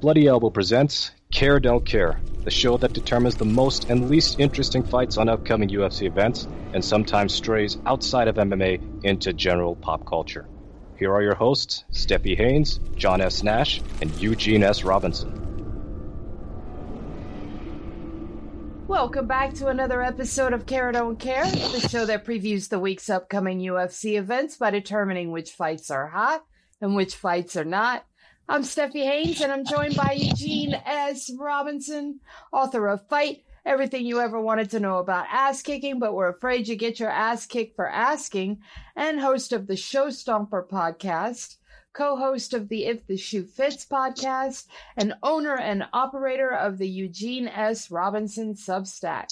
Bloody Elbow presents Care Don't Care, the show that determines the most and least interesting fights on upcoming UFC events and sometimes strays outside of MMA into general pop culture. Here are your hosts, Stephie Haynes, John S. Nash, and Eugene S. Robinson. Welcome back to another episode of Care Don't Care, the show that previews the week's upcoming UFC events by determining which fights are hot and which fights are not. I'm Stephie Haynes, and I'm joined by Eugene S. Robinson, author of Fight, Everything You Ever Wanted to Know About Ass Kicking, but We're Afraid You Get Your Ass Kicked for Asking, and host of the Show Stomper podcast, co host of the If the Shoe Fits podcast, and owner and operator of the Eugene S. Robinson Substack.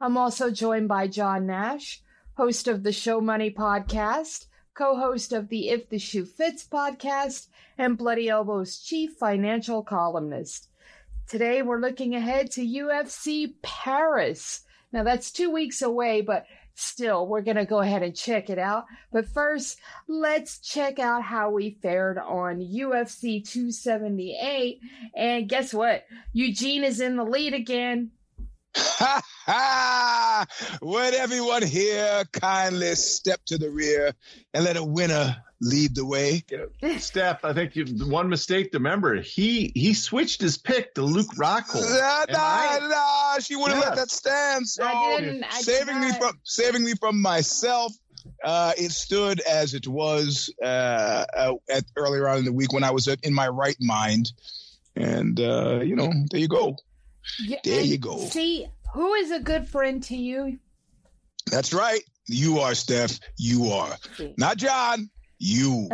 I'm also joined by John Nash, host of the Show Money podcast, co host of the If the Shoe Fits podcast, and Bloody Elbow's chief financial columnist. Today, we're looking ahead to UFC Paris. Now, that's two weeks away, but still, we're going to go ahead and check it out. But first, let's check out how we fared on UFC 278. And guess what? Eugene is in the lead again. Ha ha! Would everyone here kindly step to the rear and let a winner lead the way? Steph, I think you one mistake to remember. He he switched his pick to Luke Rockhold. Nah, nah, I- nah, she wouldn't Yeah. let that stand. So I didn't. I saving me did not. from saving me from myself. Uh, it stood as it was uh, uh, at earlier on in the week when I was in my right mind, and uh, you know, there you go. Yeah, There you go. See, who is a good friend to you? That's right. You are Steph. You are not John. You.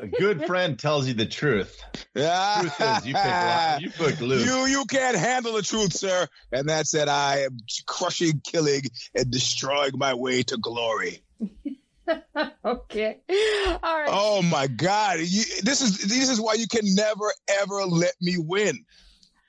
A good friend tells you the truth. Truth is, you picked Lo- you picked Luke. You you can't handle the truth, sir. And that's that I am crushing, killing, and destroying my way to glory. okay. All right. Oh my God! You, this is this is why you can never ever let me win.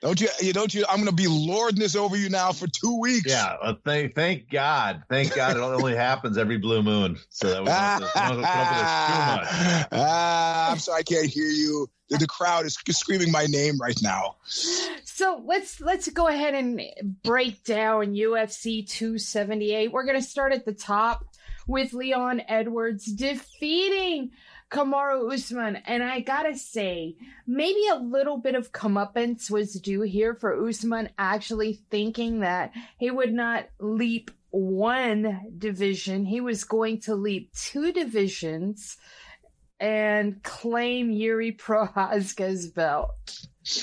Don't you? You don't you? I'm gonna be lording this over you now for two weeks. Yeah, well, thank thank God, thank God, it only happens every blue moon, so that we don't to, we don't have to come up with this too much. Ah, I'm sorry, I can't hear you. The, the crowd is screaming my name right now. So let's let's go ahead and break down UFC 278. We're gonna start at the top with Leon Edwards defeating Kamaru Usman, and I gotta say, maybe a little bit of comeuppance was due here for Usman actually thinking that he would not leap one division; he was going to leap two divisions and claim Jiri Prochazka's belt.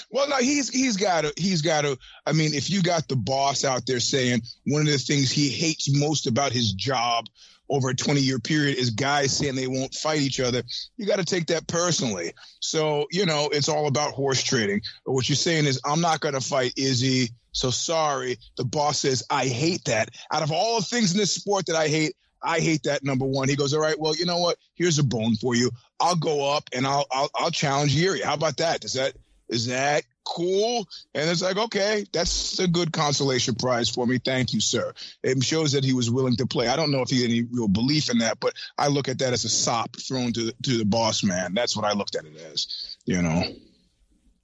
Well, no, he's he's got to he's got to. I mean, if you got the boss out there saying one of the things he hates most about his job over a 20 year period is guys saying they won't fight each other, you got to take that personally. So you know, it's all about horse trading. But what you're saying is, I'm not going to fight Izzy. So sorry. The boss says I hate that. Out of all the things in this sport that I hate. I hate that number one. He goes, all right, well, you know what? Here's a bone for you. I'll go up and I'll I'll, I'll challenge Jiri. How about that? Does that is that cool? And it's like, okay, that's a good consolation prize for me. Thank you, sir. It shows that he was willing to play. I don't know if he had any real belief in that, but I look at that as a sop thrown to to the boss man. That's what I looked at it as. You know.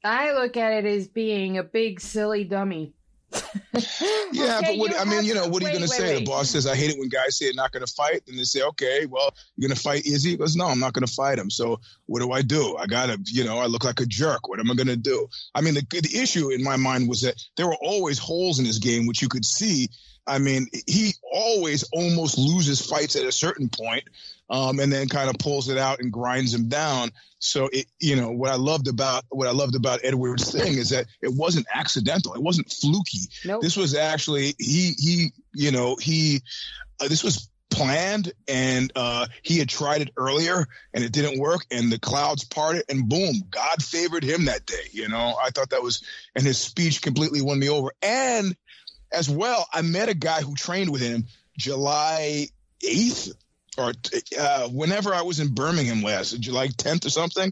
I look at it as being a big silly dummy. Yeah, Okay, but what, I mean, you know, what are you going to say? wait. The boss says, I hate it when guys say they're not going to fight. And they say, okay, well, you're going to fight Izzy? He goes, no, I'm not going to fight him. So what do I do? I got to, you know, I look like a jerk. What am I going to do? I mean, the, the issue in my mind was that there were always holes in his game, which you could see. I mean, he always almost loses fights at a certain point, um, and then kind of pulls it out and grinds him down. So it, you know, what I loved about what I loved about Edward's thing is that it wasn't accidental. It wasn't fluky. Nope. This was actually he he you know he uh, this was planned and uh, he had tried it earlier and it didn't work and the clouds parted and boom God favored him that day. You know I thought that was and his speech completely won me over and as well I met a guy who trained with him July eighth or uh, whenever I was in Birmingham last July tenth or something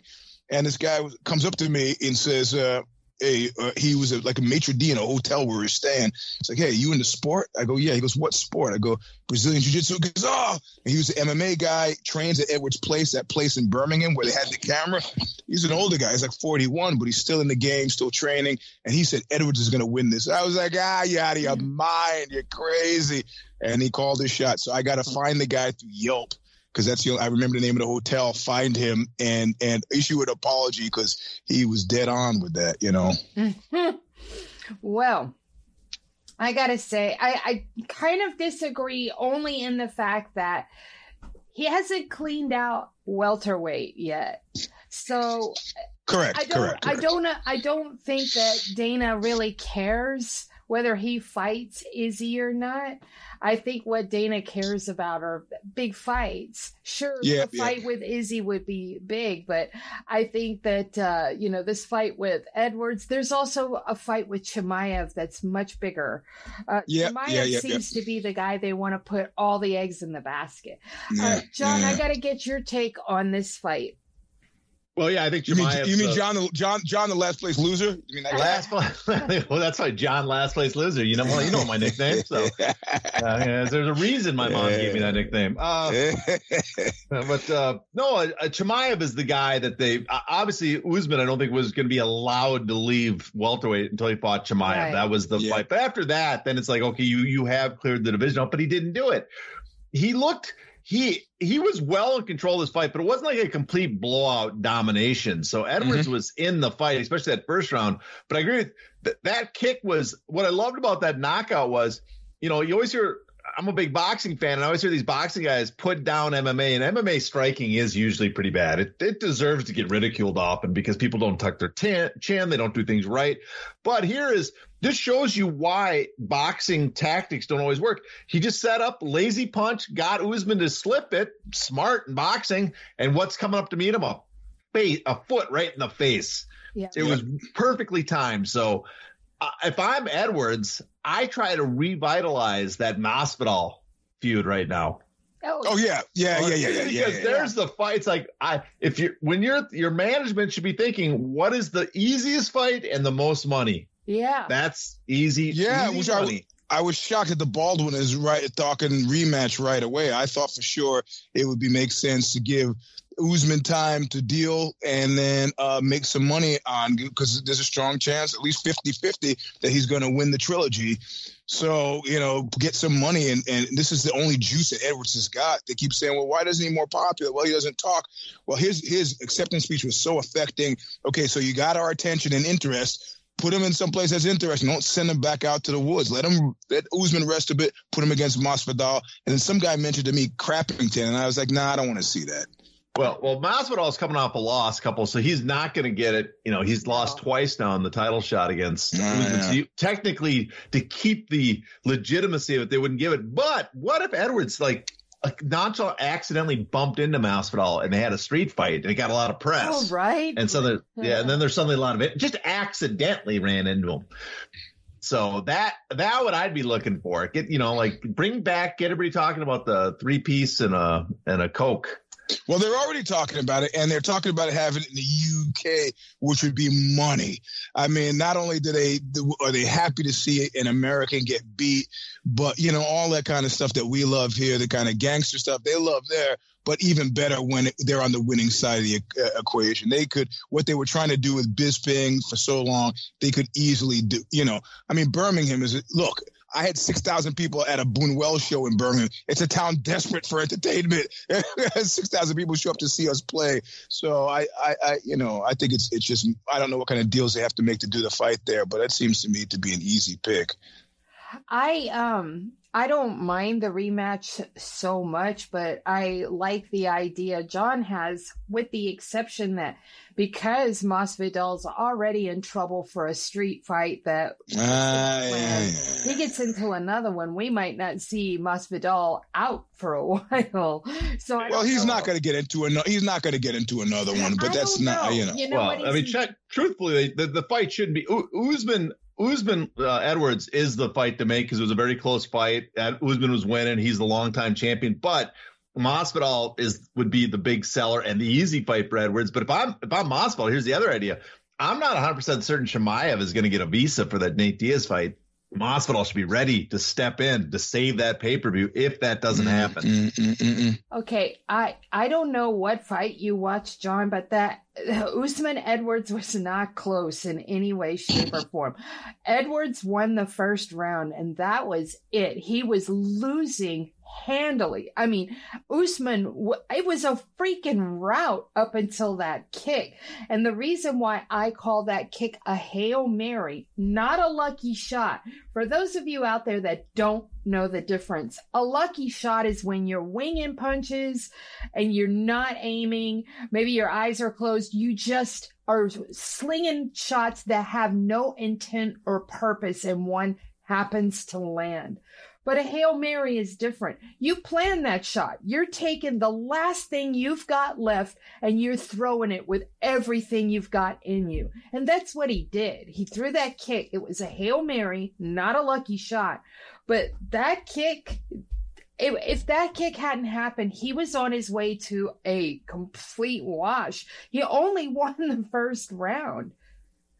and this guy comes up to me and says. Uh, hey, uh, he was a, like a maitre d in a hotel where we were staying. It's like, hey, you into sport? I go, yeah. He goes, what sport? I go, Brazilian Jiu Jitsu. He goes, oh. And he was an MMA guy, trains at Edwards Place, that place in Birmingham where they had the camera. He's an older guy. He's like 41, but he's still in the game, still training. And he said, Edwards is going to win this. I was like, ah, you out of your mind. You're crazy. And he called his shot. So I got to find the guy through Yelp because that's the I remember the name of the hotel. Find him and and issue an apology because he was dead on with that. You know. well, I gotta say, I, I kind of disagree only in the fact that he hasn't cleaned out welterweight yet. So correct, I don't, correct, correct. I don't, I don't think that Dana really cares whether he fights Izzy or not. I think what Dana cares about are big fights. Sure, yeah, the fight with Izzy would be big, but I think that uh, you know this fight with Edwards. There's also a fight with Chimaev that's much bigger. Uh, Yeah, Chimaev yeah, yeah, seems to be the guy they want to put all the eggs in the basket. Yeah, uh, John, yeah. I got to get your take on this fight. Well, yeah, I think You mean you mean uh, John the John John the last place loser? You mean that last place? well, that's why John last place loser. You know, well, you know my nickname, so uh, yeah, there's a reason my mom gave me that nickname. Uh, but uh, no, uh, Chimaev is the guy that they uh, obviously Usman. I don't think was going to be allowed to leave welterweight until he fought Chimaev. Right. That was the Yeah. fight. But after that, then it's like okay, you you have cleared the division up, but he didn't do it. He looked he he was well in control of this fight, but it wasn't like a complete blowout domination. So Edwards mm-hmm. was in the fight, especially that first round. But I agree with th- that kick was what I loved about that knockout was, you know, you always hear I'm a big boxing fan, and I always hear these boxing guys put down MMA, and MMA striking is usually pretty bad. It, it deserves to get ridiculed often because people don't tuck their tin, chin, they don't do things right. But here is this shows you why boxing tactics don't always work. He just set up lazy punch, got Usman to slip it, smart in boxing, and what's coming up to meet him? A face, a foot right in the face. Yeah. It was perfectly timed. So uh, if I'm Edwards, I try to revitalize that Masvidal feud right now. Oh yeah, yeah, yeah, yeah, yeah, yeah. Because yeah. there's the fights like I if you when you're your management should be thinking what is the easiest fight and the most money. Yeah. That's easy. Yeah, easy which I- money. I was shocked that the Baldwin is right talking rematch right away. I thought for sure it would be make sense to give Usman time to deal and then uh, make some money on because there's a strong chance, at least 50-50, that he's going to win the trilogy. So, you know, get some money. And, and this is the only juice that Edwards has got. They keep saying, well, why doesn't he more popular? Well, he doesn't talk. Well, his, his acceptance speech was so affecting. Okay, so you got our attention and interest put him in some place that's interesting. Don't send him back out to the woods. Let him let Usman rest a bit. Put him against Masvidal. And then some guy mentioned to me Crappington, and I was like, Nah, I don't want to see that. Well, well, Masvidal is coming off a loss couple, so he's not going to get it. You know, he's lost twice now in the title shot against Yeah, yeah. So you, technically, to keep the legitimacy of it, they wouldn't give it. But what if Edwards like like nonchalant accidentally bumped into Masvidal and they had a street fight and it got a lot of press? Oh, right. And so there, yeah, and then there's suddenly a lot of it just accidentally ran into him. So that that what I'd be looking for. Get you know like bring back get everybody talking about the three piece and a and a coke. Well, they're already talking about it, and they're talking about having it in the UK, which would be money. I mean, not only do they are they happy to see an American get beat, but you know all that kind of stuff that we love here, the kind of gangster stuff they love there. But even better when they're on the winning side of the uh, equation. They could what they were trying to do with Bisping for so long, they could easily do. You know, I mean, Birmingham is look. I had 6,000 people at a Boonwell show in Birmingham. It's a town desperate for entertainment. 6,000 people show up to see us play. So I, I, I, you know, I think it's, it's just, I don't know what kind of deals they have to make to do the fight there, but it seems to me to be an easy pick. I um I don't mind the rematch so much, but I like the idea John has, with the exception that because Masvidal's already in trouble for a street fight that Ah, yeah, when yeah. he gets into another one, we might not see Masvidal out for a while. So I Well, he's know. not going to get into another. He's not going to get into another one. But I that's don't know. you know. You know well, I mean, He's- check, truthfully, the, the fight shouldn't be U- Usman. Usman uh, Edwards is the fight to make because it was a very close fight. Usman was winning; he's the longtime champion. But Masvidal is would be the big seller and the easy fight for Edwards. But if I'm if I'm Masvidal, here's the other idea: I'm not 100 percent certain Chimaev is going to get a visa for that Nate Diaz fight. Masvidal should be ready to step in to save that pay per view if that doesn't happen. Okay, I I don't know what fight you watched, John, but that Usman Edwards was not close in any way, shape, or form. Edwards won the first round, and that was it. He was losing handily. I mean, Usman, it was a freaking rout up until that kick. And the reason why I call that kick a Hail Mary, not a lucky shot, for those of you out there that don't know the difference, a lucky shot is when you're winging punches and you're not aiming, maybe your eyes are closed, you just are slinging shots that have no intent or purpose and one happens to land. But a Hail Mary is different. You plan that shot. You're taking the last thing you've got left and you're throwing it with everything you've got in you. And that's what he did. He threw that kick. It was a Hail Mary, not a lucky shot. But that kick, if, if that kick hadn't happened, he was on his way to a complete wash. He only won the first round.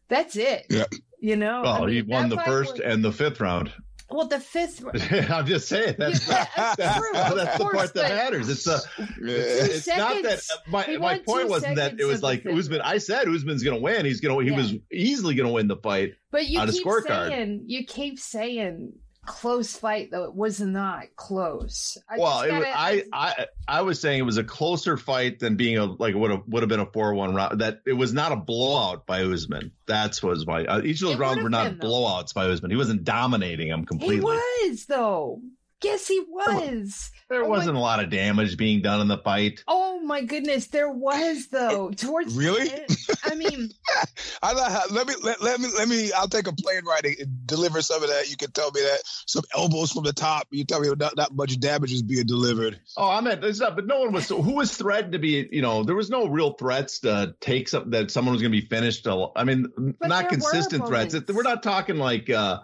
That's it. Yeah. You know, Well, I he won the first was- and the fifth round. Well, the fifth. I'm just saying that's Yeah, that's that's, true, that's the part that matters. It's a Yeah. it's not that uh, my He my won point wasn't that it was like Usman. I said Usman's going to win. He's going to he Yeah. was easily going to win the fight. But you keep saying you keep saying close fight though it was not close. I well, just it, wa- gotta- I I I was saying it was a closer fight than being a like would have would have been a four one round. That it was not a blowout by Usman. That's was my uh, each of those rounds were not been, blowouts by Usman. He wasn't dominating him completely. he was though. Yes, he was. There Oh my- wasn't a lot of damage being done in the fight. Oh my goodness, there was though. Towards the Really? end. I mean, I like how, let me let, let me let me. I'll take a plane ride and deliver some of that. You can tell me that some elbows from the top. You tell me not, not much damage is being delivered. Oh, I meant it's not, but no one was. Who was threatened to be? You know, there was no real threats to take some that someone was going to be finished. I mean, But not consistent threats. We're not talking like, uh,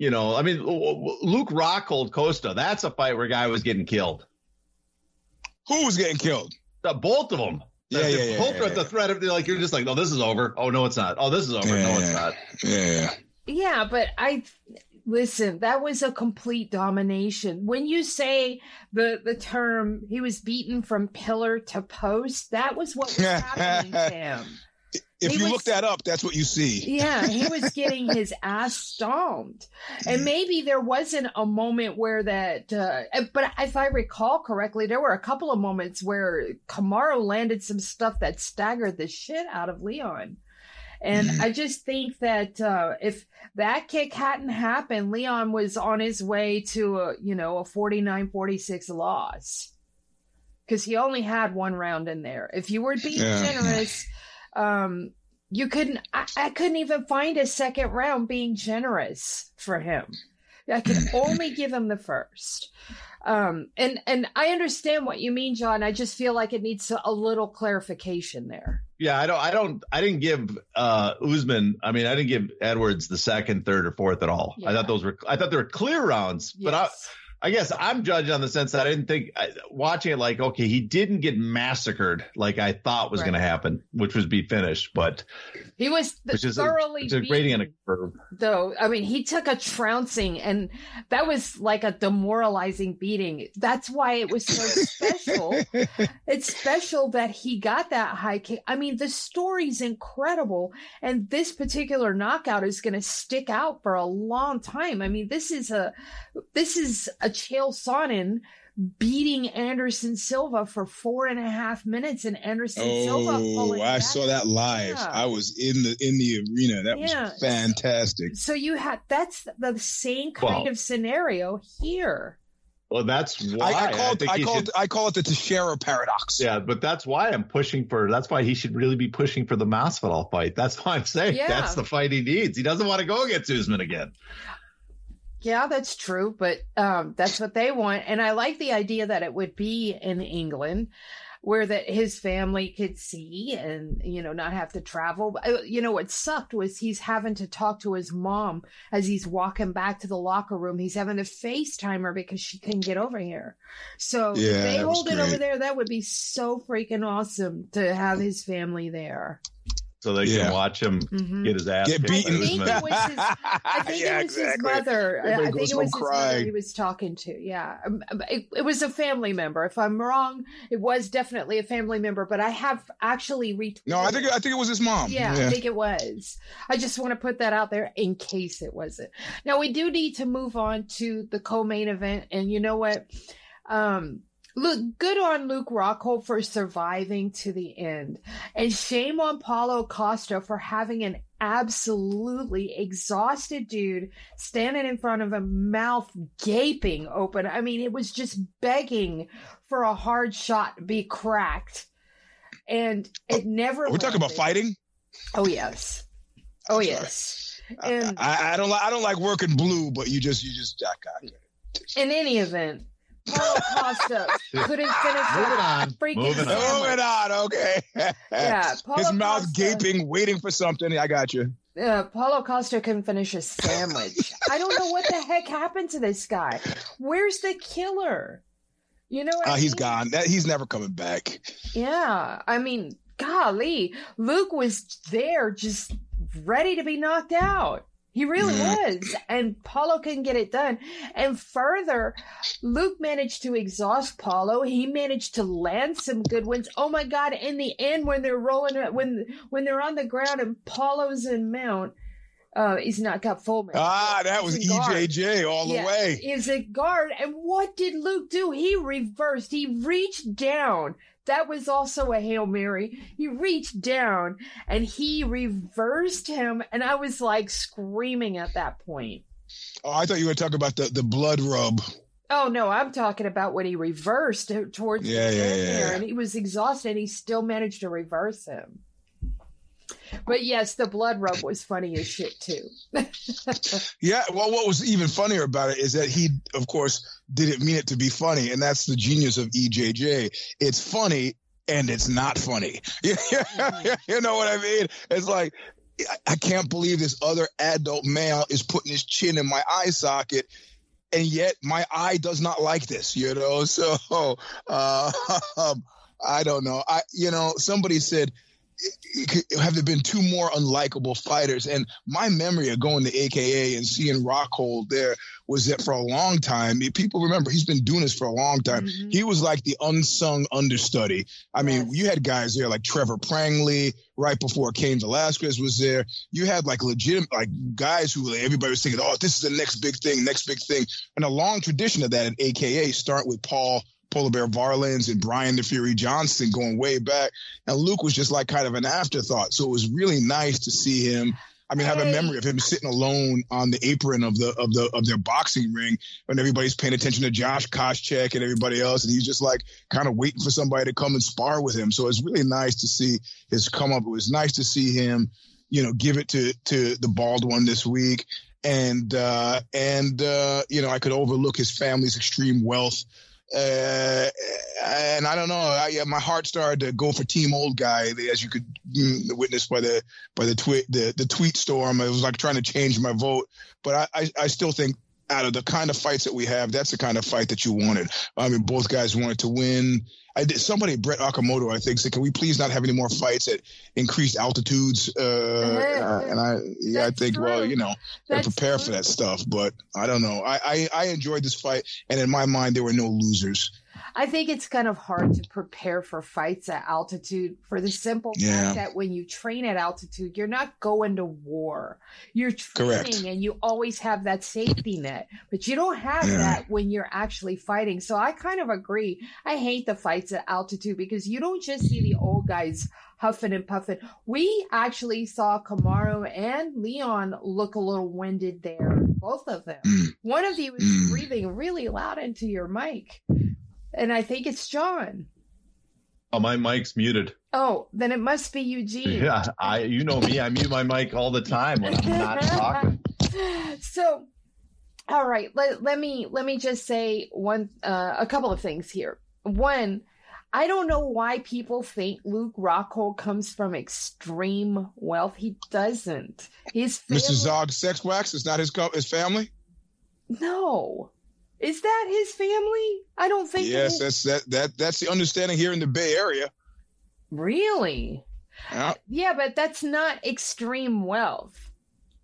you know, I mean, Luke Rockhold Costa. That's a fight where a guy was getting killed. Who was getting killed? The, both of them. Yeah, the, yeah, the yeah, whole yeah, threat, the threat of like you're just like, oh, this is over. Oh no, it's not. Oh, this is over. Yeah, no, it's yeah. not. Yeah, yeah, but I listen, that was a complete domination. When you say the the term he was beaten from pillar to post, that was what was happening to him. If He you was- look that up, that's what you see. Yeah, he was getting his ass stomped. And maybe there wasn't a moment where that, uh, but if I recall correctly, there were a couple of moments where Kamaru landed some stuff that staggered the shit out of Leon. And I just think that uh, if that kick hadn't happened, Leon was on his way to a, you know, a 49-46 loss. Because he only had one round in there. If you were being Yeah. generous, um, you couldn't I, I couldn't even find a second round being generous for him i could only give him the first um and and i understand what you mean john i just feel like it needs a, little clarification there Yeah, I don't, I don't, I didn't give uh Usman. I mean, I didn't give Edwards the second, third, or fourth at all. I thought those were, I thought they were clear rounds. But I, Yes. I guess I'm judging on the sense that I didn't think I, watching it like okay, he didn't get massacred like I thought was Right. going to happen, which was be finished. But he was th- which is thoroughly a grading a beaten. curve. though i mean he took a trouncing and that was like a demoralizing beating that's why it was so special it's special that he got that high kick i mean the story's incredible and this particular knockout is going to stick out for a long time i mean this is a this is a chael sonnen beating anderson silva for four and a half minutes and anderson silva Oh, I back. saw that live. Yeah. I was in the in the arena. That Yeah. was fantastic. So you had that's the same kind Well- of scenario here. Well, that's why I, I called. think I, he called. should- I call it the Teixeira paradox. yeah, but that's why I'm pushing for. That's why he should really be pushing for the Masvidal fight. That's why I'm saying Yeah. that's the fight he needs. He doesn't want to go against Usman again. Yeah, that's true, but um, that's what they want, and I like the idea that it would be in England, where that his family could see and you know not have to travel. Uh, You know what sucked was he's having to talk to his mom as he's walking back to the locker room. He's having to FaceTime her because she couldn't get over here. So Yeah, if they hold it over there. That would be so freaking awesome to have his family there. So they Yeah. can watch him Mhm. get his ass Get kicked beaten. I think it was his- I think Yeah, it was exactly. his mother. I- Everybody I think it was his mother he was talking to. Yeah, Um, it, it was a family member. If I'm wrong, it was definitely a family member. But I have actually retweeted. No, I think I think it was his mom. Yeah, I think it was. I just want to put that out there in case it wasn't. Now we do need to move on to the co-main event, and you know what? Um, look, good on Luke Rockhold for surviving to the end, and shame on Paulo Costa for having an absolutely exhausted dude standing in front of a mouth gaping open. I mean, it was just begging for a hard shot to be cracked. And it never. We're talking about fighting. Oh yes. Oh I'm yes. And I, I don't like I don't like working blue, but you just you just I got it. in any event, Paulo Costa couldn't finish Moving that on. freaking Moving on. sandwich. Moving on, okay. Yeah, Paulo his mouth Costa- gaping, waiting for something. I got you. Uh, Paulo Costa couldn't finish a sandwich. I don't know what the heck happened to this guy. Where's the killer? You know what Uh, I he's mean? gone. That he's never coming back. Yeah, I mean, golly, Luke was there just ready to be knocked out. He really Mhm. was. And Paulo couldn't get it done. And further, Luke managed to exhaust Paulo. He managed to land some good ones. Oh my God. In the end, when they're rolling, when, when they're on the ground and Paulo's in mount, uh, he's not got full mount. Ah, that was He's in guard. BJJ all the Yeah, way. Is a guard. And what did Luke do? He reversed. He reached down. That was also a Hail Mary. He reached down and he reversed him. And I was like screaming at that point. Oh, I thought you were talking about the, the blood rub. Oh no, I'm talking about when he reversed uh, towards Yeah, the yeah, end yeah, there, yeah. and he was exhausted. and He still managed to reverse him. But yes, the blood rub was funny as shit too. Yeah, well, what was even funnier about it is that he, of course, didn't mean it to be funny, and that's the genius of BJJ. It's funny and it's not funny. you know what I mean? It's like I- can't believe this other adult male is putting his chin in my eye socket, and yet my eye does not like this. You know, so uh, I don't know. I, you know, somebody said have there been two more unlikable fighters? And my memory of going to AKA and seeing Rockhold there was that for a long time, people remember he's been doing this for a long time. Mhm. He was like the unsung understudy. I mean, Yes. you had guys there like Trevor Prangley right before Cain Velasquez was there. You had like legitimate like guys who everybody was thinking, oh, this is the next big thing, next big thing. And a long tradition of that at AKA start with Paul Polar Bear Varelans and Brian the Fury Johnson going way back. And Luke was just like kind of an afterthought. So it was really nice to see him. I mean, I have a memory of him sitting alone on the apron of the of the of their boxing ring when everybody's paying attention to Josh Koscheck and everybody else, and he's just like kind of waiting for somebody to come and spar with him. So it's really nice to see his come up. It was nice to see him, you know, give it to to the bald one this week, and uh, and uh, you know, I could overlook his family's extreme wealth. Uh, and I don't know. I, my heart started to go for Team Old Guy, as you could mm, witness by the by the tweet the, the tweet storm. It was like trying to change my vote, but I, I, I still think out of the kind of fights that we have, that's the kind of fight that you wanted. I mean, both guys wanted to win. I did somebody, Brett Okamoto, I think, said, "Can we please not have any more fights at increased altitudes?" Uh, and I, yeah, I think, well, you know, they That's prepare for that stuff, but I don't know. I, I, I enjoyed this fight, and in my mind, there were no losers. I think it's kind of hard to prepare for fights at altitude for the simple Yeah. fact that when you train at altitude, you're not going to war. You're training Correct. and you always have that safety net, but you don't have Yeah. that when you're actually fighting. So I kind of agree. I hate the fights at altitude because you don't just see the old guys huffing and puffing. We actually saw Kamaru and Leon look a little winded there, both of them. Mm. One of you is Mm. breathing really loud into your mic. And I think it's John. Oh, my mic's muted. Oh, then it must be Eugene. Yeah, I. You know me. I mute my mic all the time when I'm not talking. so, all right, let, let me let me just say one uh, a couple of things here. One, I don't know why people think Luke Rockhold comes from extreme wealth. He doesn't. His family, Mr. Zog Sex Wax is not his co- his family. No, is that his family? I don't think. Yes, that's that that that's the understanding here in the Bay Area. Really? Yeah. Uh, yeah, but that's not extreme wealth.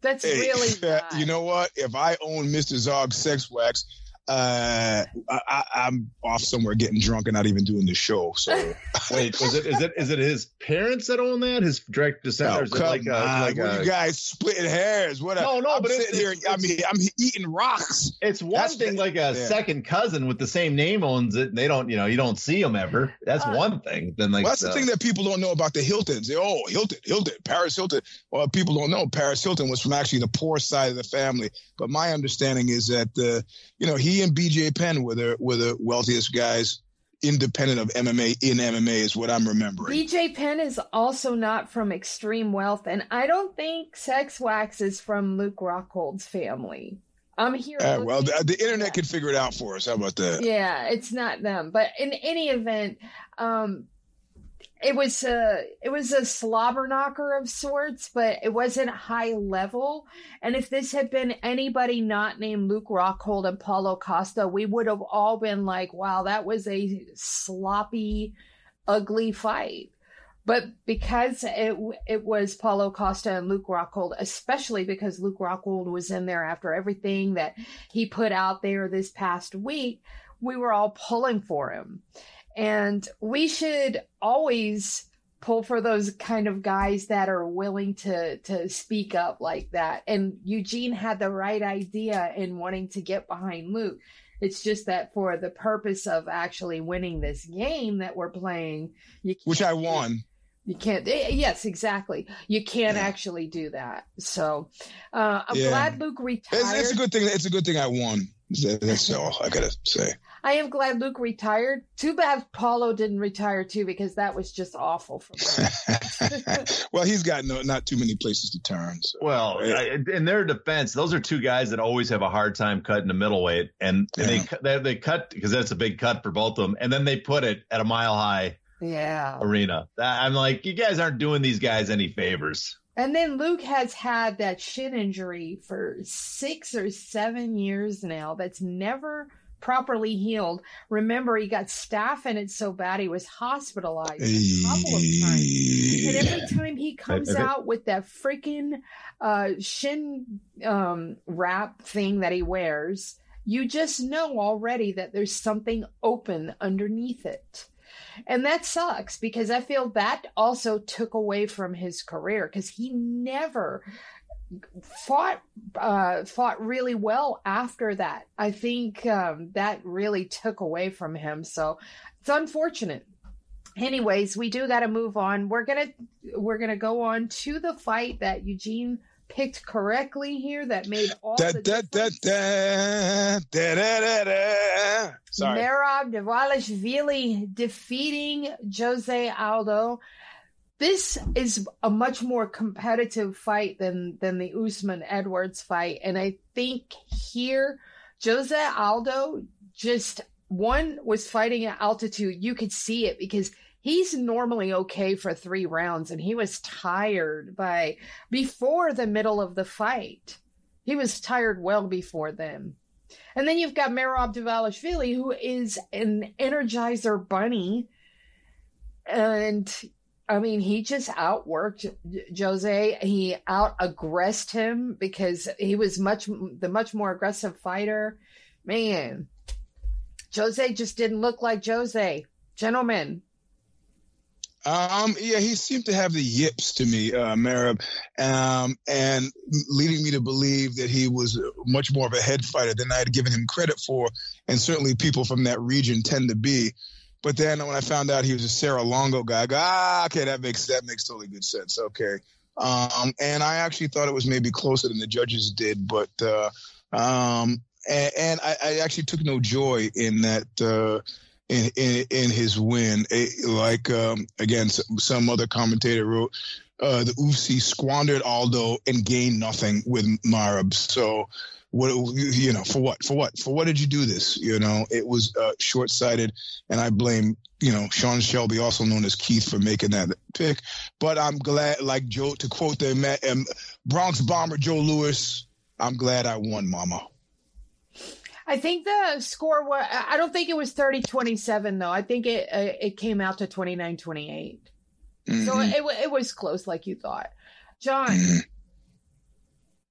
That's Hey, really not. you know what? If I own Mr. Zog Sex Wax, uh, I, I, I'm off somewhere getting drunk and not even doing the show. So Wait, was it is it is it his parents that own that? His direct descent, Oh, or is it come like a, like a, you guys splitting hairs? What? No, no, I'm but it's- sitting here. it's- I mean, I'm eating rocks. It's one That's thing the- like a yeah. second cousin with the same name owns it, and they don't, you know, you don't see them ever. That's Uh, one thing. Then like well, that's the uh, thing that people don't know about the Hiltons. They oh Hilton, Hilton, Paris Hilton. Well, people don't know Paris Hilton was from actually the poor side of the family. But my understanding is that uh, you know he and B.J. Penn were the were the wealthiest guys, independent of MMA in MMA, is what I'm remembering. BJ Penn is also not from extreme wealth, and I don't think Sex Wax is from Luke Rockhold's family. I'm here. Uh, well, the, the internet can figure it out for us. How about that? yeah, it's not them. But in any event, um, it was a it was a slobber knocker of sorts, but it wasn't high level. And if this had been anybody not named Luke Rockhold and Paulo Costa, we would have all been like, "Wow, that was a sloppy, ugly fight." But because it it was Paulo Costa and Luke Rockhold, especially because Luke Rockhold was in there after everything that he put out there this past week, we were all pulling for him. And we should always pull for those kind of guys that are willing to to speak up like that. And Eugene had the right idea in wanting to get behind Luke. It's just that for the purpose of actually winning this game that we're playing, you Which I won. you can't. eh, Yes, exactly. You can't Yeah. actually do that. So uh, I'm Yeah. glad Luke retired. It's, it's a good thing. It's a good thing I won. That's all I gotta say. I am glad Luke retired. Too bad Paulo didn't retire too, because that was just awful for me. well, he's got no not too many places to turn. So. Well, I- in their defense, those are two guys that always have a hard time cutting the middleweight, and, and they Yeah. cu- they they cut because that's a big cut for both of them, and then they put it at a mile high yeah. arena. I'm like, you guys aren't doing these guys any favors. And then Luke has had that shin injury for six or seven years now that's never properly healed. Remember, he got staph in it so bad he was hospitalized a couple of times. And every time he comes I- out with that freaking uh, shin um, wrap thing that he wears, you just know already that there's something open underneath it. And that sucks because I feel that also took away from his career because he never fought uh, fought really well after that. I think um, that really took away from him. So it's unfortunate. Anyways, we do got to move on. We're gonna we're gonna go on to the fight that Eugene picked correctly here. That made all Da, the da, difference. da, da, da, da, da. Sorry. Merab Dvalishvili defeating Jose Aldo. This is a much more competitive fight than than the Usman Edwards fight, and I think here Jose Aldo just one was fighting at altitude. You could see it because he's normally okay for three rounds, and he was tired by before the middle of the fight. He was tired well before then. And then you've got Merab Dvalishvili, who is an Energizer bunny. And I mean, he just outworked Jose. He out aggressed him because he was much the much more aggressive fighter. Man, Jose just didn't look like Jose. Gentlemen, Um, yeah, he seemed to have the yips to me, uh, Merab, um, and leading me to believe that he was much more of a head fighter than I had given him credit for, and certainly people from that region tend to be. But then when I found out he was a Serra Longo guy, I go, ah, okay, that makes that makes totally good sense. Okay, um, and I actually thought it was maybe closer than the judges did, but uh, um, and, and I, I actually took no joy in that. Uh, in, in in his win. It, like um, again, some, some other commentator wrote, uh, the UFC squandered Aldo and gained nothing with Merab. So, what you know for what for what for what did you do this? You know, it was uh, short sighted, and I blame you know Sean Shelby, also known as Keith, for making that pick. But I'm glad, like Joe, to quote the Ma- um, Bronx bomber Joe Louis, I'm glad I won, Mama. I think the score was, I don't think it was 30 27, though. I think it uh, it came out to 29 28. So Mhm. it, it was close, like you thought. John, Mhm.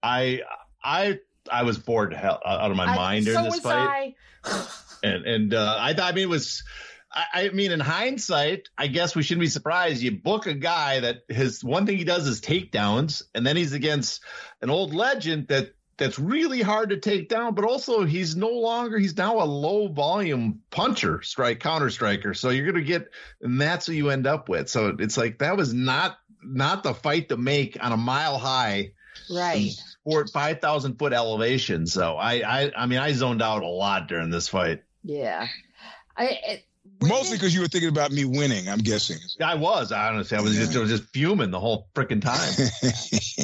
I I I was bored to hell out of my I- mind so during this was fight, and and uh, I thought I mean it was. I, I mean, in hindsight, I guess we shouldn't be surprised. You book a guy that his one thing he does is takedowns, and then he's against an old legend that that's really hard to take down. But also, he's no longer he's now a low volume puncher, strike counter striker. So you're gonna get, and that's what you end up with. So it's like that was not not the fight to make on a mile high right. Four five thousand foot elevation. So I, I I mean I zoned out a lot during this fight. Yeah. I it, Mostly because you were thinking about me winning. I'm guessing. I was honestly I was just I was just fuming the whole freaking time.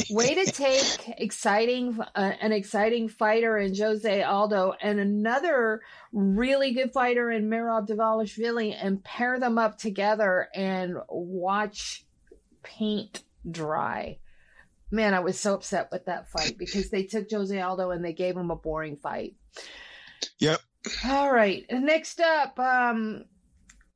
way to take exciting uh, an exciting fighter in Jose Aldo and another really good fighter in Merab Dvalishvili and pair them up together and watch paint dry. Man, I was so upset with that fight because they took Jose Aldo and they gave him a boring fight. Yep. All right. Next up, um,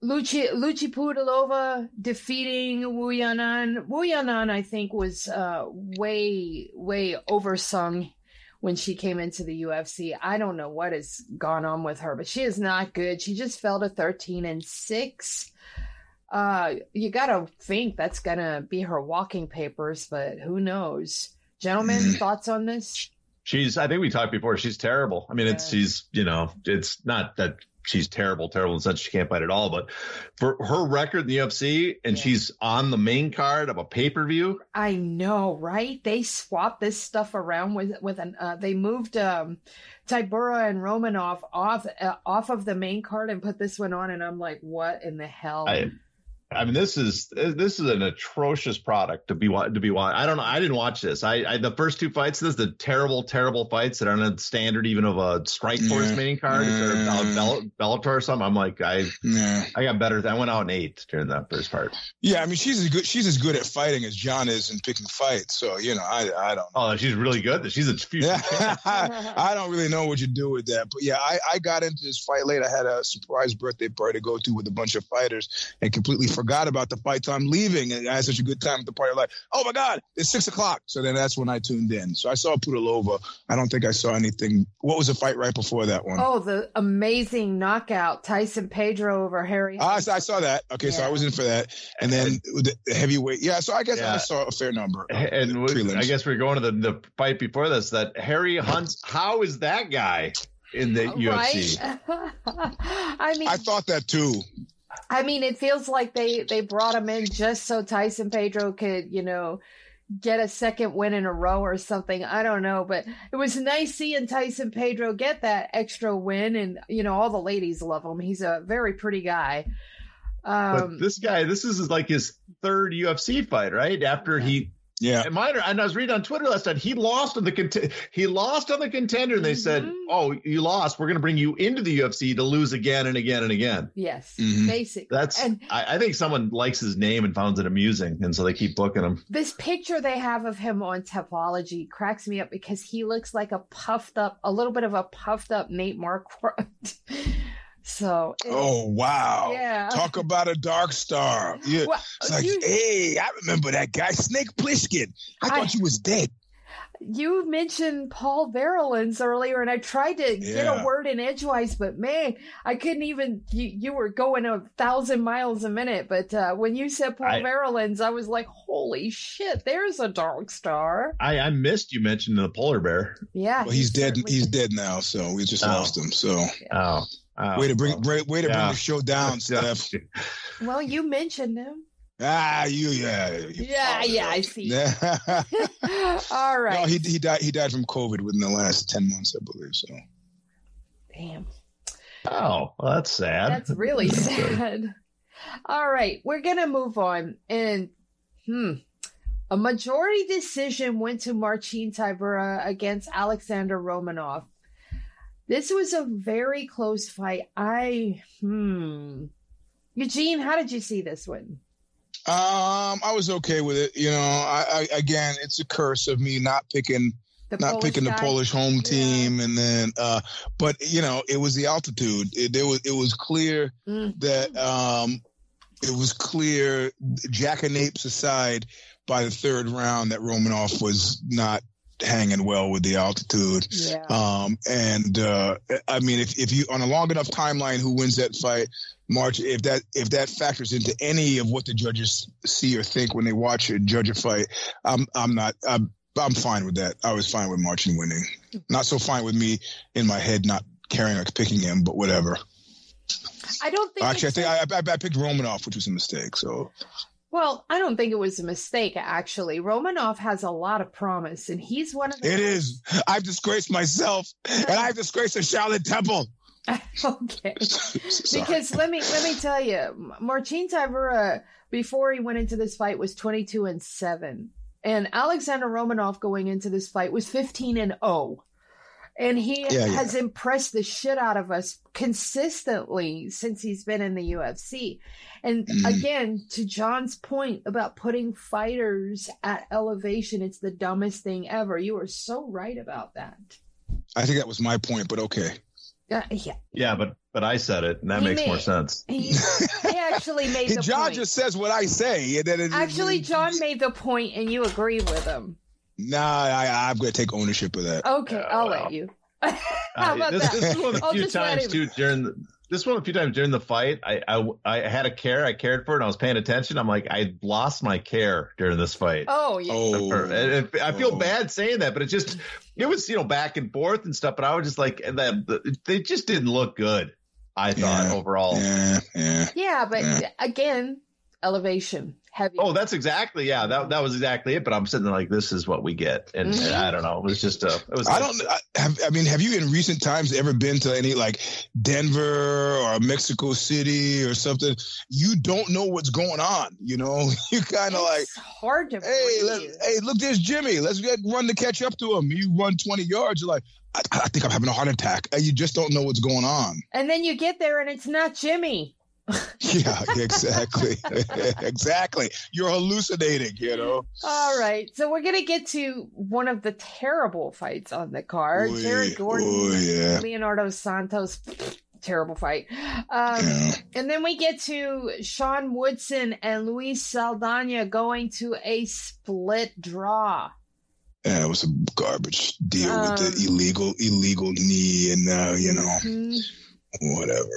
Luchi Luchi Pudilova defeating Wu Yanan. Wu Yanan, I think, was uh, way way oversung when she came into the UFC. I don't know what has gone on with her, but she is not good. She just fell to thirteen and six. Uh, you gotta think that's gonna be her walking papers, but who knows? Gentlemen, thoughts on this? She's I think we talked before. She's terrible. I mean, it's she's you know it's not that she's terrible, terrible in the sense she can't fight at all, but for her record in the UFC and Yeah. she's on the main card of a pay per view. I know, right? They swapped this stuff around with with an. Uh, they moved um, Tybura and Romanov off uh, off of the main card and put this one on, and I'm like, what in the hell? I I mean, this is this is an atrocious product to be to be watched. I don't know. I didn't watch this. I, I the first two fights. This the terrible, terrible fights that aren't a standard even of a Strikeforce Yeah. main card or Yeah. Bell, Bellator or something. I'm like, I yeah. I got better. I went out in eight during that first part. Yeah, I mean she's as good she's as good at fighting as John is in picking fights. So, you know, I I don't know. Oh, she's really good. She's a future. Yeah, I don't really know what you do with that, but yeah, I, I got into this fight late. I had a surprise birthday party to go to with a bunch of fighters, and completely forgot about the fight. So I'm leaving, and I had such a good time at the party. Like, oh my god, it's six o'clock. So then that's when I tuned in. So I saw Pudilova. I don't think I saw anything. What was the fight right before that one? oh, the amazing knockout Tyson Pedro over Harry. Ah, I, I saw that. Okay, so I was in for that, and then the the heavyweight. Yeah, so I guess Yeah. I saw a fair number. and we- I guess we're going to the, the fight before this. That Harry Hunt. How is that guy in the UFC? Right? I mean, I thought that too. I mean, it feels like they they brought him in just so Tyson Pedro could, you know, get a second win in a row or something. I don't know, but it was nice seeing Tyson Pedro get that extra win, and you know, all the ladies love him. He's a very pretty guy. But Um, this guy, this is like his third UFC fight, right? After he, Yeah, and mine, and I was reading on Twitter last night, he lost on the cont- he lost on the contender, and they said, Mhm. "Oh, you lost. We're going to bring you into the UFC to lose again and again and again." yes, Mhm. basically. That's and I, I think someone likes his name and finds it amusing, and so they keep booking him. this picture they have of him on Tapology cracks me up because he looks like a puffed up, a little bit of a puffed up Nate Marquardt. so, Oh wow! yeah. Talk about a dark star. Yeah. Well, It's like, you, hey, I remember that guy, Snake Plissken. I thought I- you was dead. you mentioned Paul Varelans earlier, and I tried to get a word in edgewise, but man, I couldn't even. You, you were going a thousand miles a minute, but uh, when you said Paul I- Varelans, I was like, "Holy shit! There's a dark star." I, I missed you mentioning the polar bear. Yeah, Well, he's he dead. He's dead now. So we just Oh. lost him. So Oh, oh. way to bring, way, way to bring the show down, Steph. Well, you mentioned him. Ah, you, yeah, you Yeah, yeah, up. I see. Yeah. All right. No, he he died. He died from COVID within the last ten months, I believe. So Damn. Oh, well, that's sad. That's really sad. All right, we're gonna move on, and hmm, a majority decision went to Marcin Tybura against Alexander Romanov. This was a very close fight. I hmm, Eugene, how did you see this one? um, I was okay with it. You know, I, I again, it's a curse of me not picking The not Polish picking guy? the Polish home team, and then, uh, but you know, it was the altitude. It, it was it was clear Mm. that um, it was clear, jackanapes aside, by the third round that Romanov was not hanging well with the altitude. Yeah. Um, and uh, I mean, if, if you on a long enough timeline, who wins that fight, March, if that if that factors into any of what the judges see or think when they watch and judge a fight, I'm I'm not I'm, I'm fine with that. I was fine with Martin winning. Not so fine with me in my head not caring or picking him, but whatever. I don't think. Actually, I think I picked Romanov, which was a mistake. So well, I don't think it was a mistake. Actually, Romanov has a lot of promise, and he's one of the. it is. I've disgraced myself, and I've disgraced the Charlotte Temple. okay. Because let me let me tell you, Marcin Tybura before he went into this fight was twenty two and seven, and Alexander Romanov going into this fight was fifteen and zero, and he Yeah, yeah. has impressed the shit out of us consistently since he's been in the UFC. And Mhm. again, to John's point about putting fighters at elevation, it's the dumbest thing ever. You are so right about that. I think that was my point, but okay. Uh, yeah, Yeah, but but I said it, and that He makes more sense. he, he actually made the John point. just says what I say. and then it- Actually, John made the point, and you agree with him. Nah, I, I'm going to take ownership of that. Okay, Yeah, I'll well. let you. How Uh, about this, that? this is one of the few times too during the this one of the few times during the fight I, I I had a care I cared for it and I was paying attention I'm like I lost my care during this fight. Oh yeah. Oh, And it- I feel Oh. bad saying that, but it just it was you know back and forth and stuff. But I was just like and that they just didn't look good. I thought Yeah. overall. yeah, yeah. Yeah, but Yeah. again, elevation, heavy. Oh, that's exactly yeah. That that was exactly it. But I'm sitting there like this is what we get, and, Mhm. and I don't know. It was just a. It was. I don't I, have. I mean, have you in recent times ever been to any like Denver or Mexico City or something? You don't know what's going on. You know, you kind of like, hard to hey, let, hey, look, there's Jimmy. Let's get run to catch up to him. You run 20 yards. You're like, I, I think I'm having a heart attack. And you just don't know what's going on. And then you get there, and it's not Jimmy. Yeah, exactly, exactly. You're hallucinating. You know. All right, so we're gonna get to one of the terrible fights on the card. Oy, Jared Gordon, oh, yeah. Leonardo Santos, terrible fight. Um, Yeah. And then we get to Sean Woodson and Luis Saldana going to a split draw. Yeah, it was a garbage deal with Um, the illegal illegal knee and uh, you know Mhm. whatever.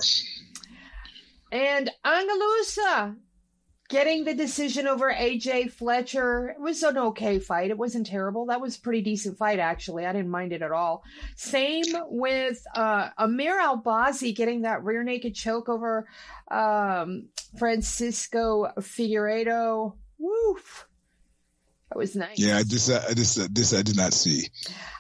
And Ange Loosa getting the decision over AJ Fletcher. It was an okay fight. It wasn't terrible. That was a pretty decent fight, actually. I didn't mind it at all. Same with uh, Amir Albazi getting that rear naked choke over um, Francisco Figueiredo. Woof. That was nice. Yeah, this uh, this uh, this I did not see.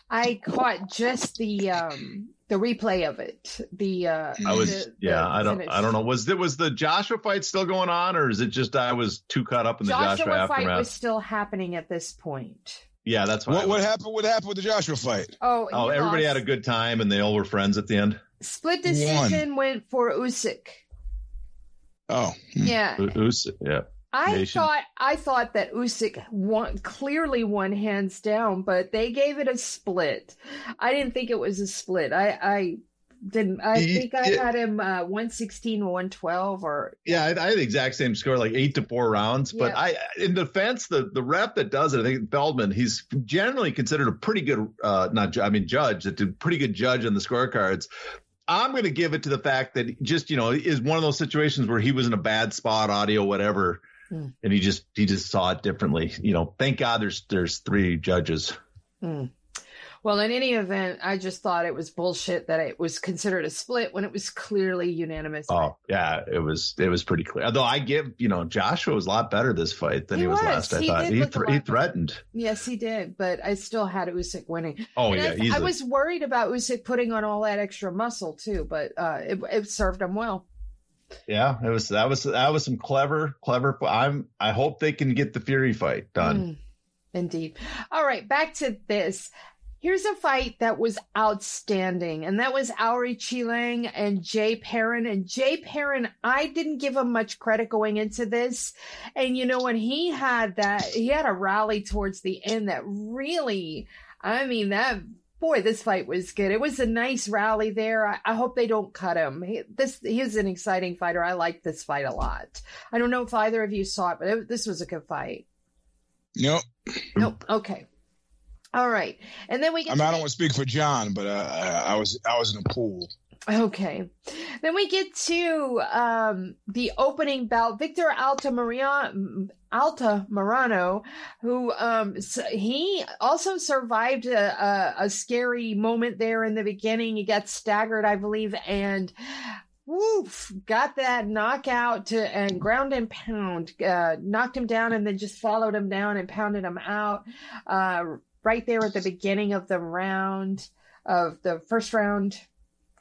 I caught just the um the replay of it. The uh I was the- yeah. the I don't finish. I don't know. Was it was the Joshua fight still going on, or is it just I was too caught up in the Joshua, Joshua, fight aftermath? was still happening at this point. Yeah, that's what. What what happened? What happened with the Joshua fight? Oh, Oh, everybody lost. had a good time, and they all were friends at the end. split decision went for Usyk. Oh, hmm. Yeah, U- Us- yeah. I Nation. thought I thought that Usyk won clearly won hands down, but they gave it a split. I didn't think it was a split. I I didn't. I He- think I it- had him uh, one sixteen or one twelve or Yeah, I, I had the exact same score, like eight to four rounds. But Yeah. I, in defense, the the rep that does it, I think Feldman, he's generally considered a pretty good, uh, not I mean, judge, a pretty good judge on the scorecards. I'm going to give it to the fact that just you know is one of those situations where he was in a bad spot, audio, whatever, Hmm. and he just he just saw it differently. You know, thank God there's there's three judges. Hmm. Well, in any event, I just thought it was bullshit that it was considered a split when it was clearly unanimous. Oh yeah, it was it was pretty clear. Although I give you know Joshua was a lot better this fight than He he, was, last. I He thought he look a thr- lot he threatened. Yes, he did, but I still had Usyk winning. Oh And yeah, I, easily. I was worried about Usyk putting on all that extra muscle too, but uh, it, it served him well. Yeah, it was that was that was some clever clever. I'm I hope they can get the Fury fight done. Mm, indeed. All right, back to this. Here's a fight that was outstanding, and that was Aoriqileng and Jay Perrin. And Jay Perrin, I didn't give him much credit going into this. And you know, when he had that, he had a rally towards the end that really, I mean, that boy, this fight was good. It was a nice rally there. I, I hope they don't cut him. He, this he's an exciting fighter. I like this fight a lot. I don't know if either of you saw it, but it, this was a good fight. Nope. Nope. Okay. All right, and then we. Get I mean, I don't want to speak for John, but uh, I was I was in a pool. Okay. Then we get to um, the opening bout. Victor Altamirano, Altamirano, who um, he also survived a, a, a, scary moment there in the beginning. He got staggered, I believe, and woof, got that knockout to and ground and pound, uh, knocked him down, and then just followed him down and pounded him out uh, right there at the beginning of the round of the first round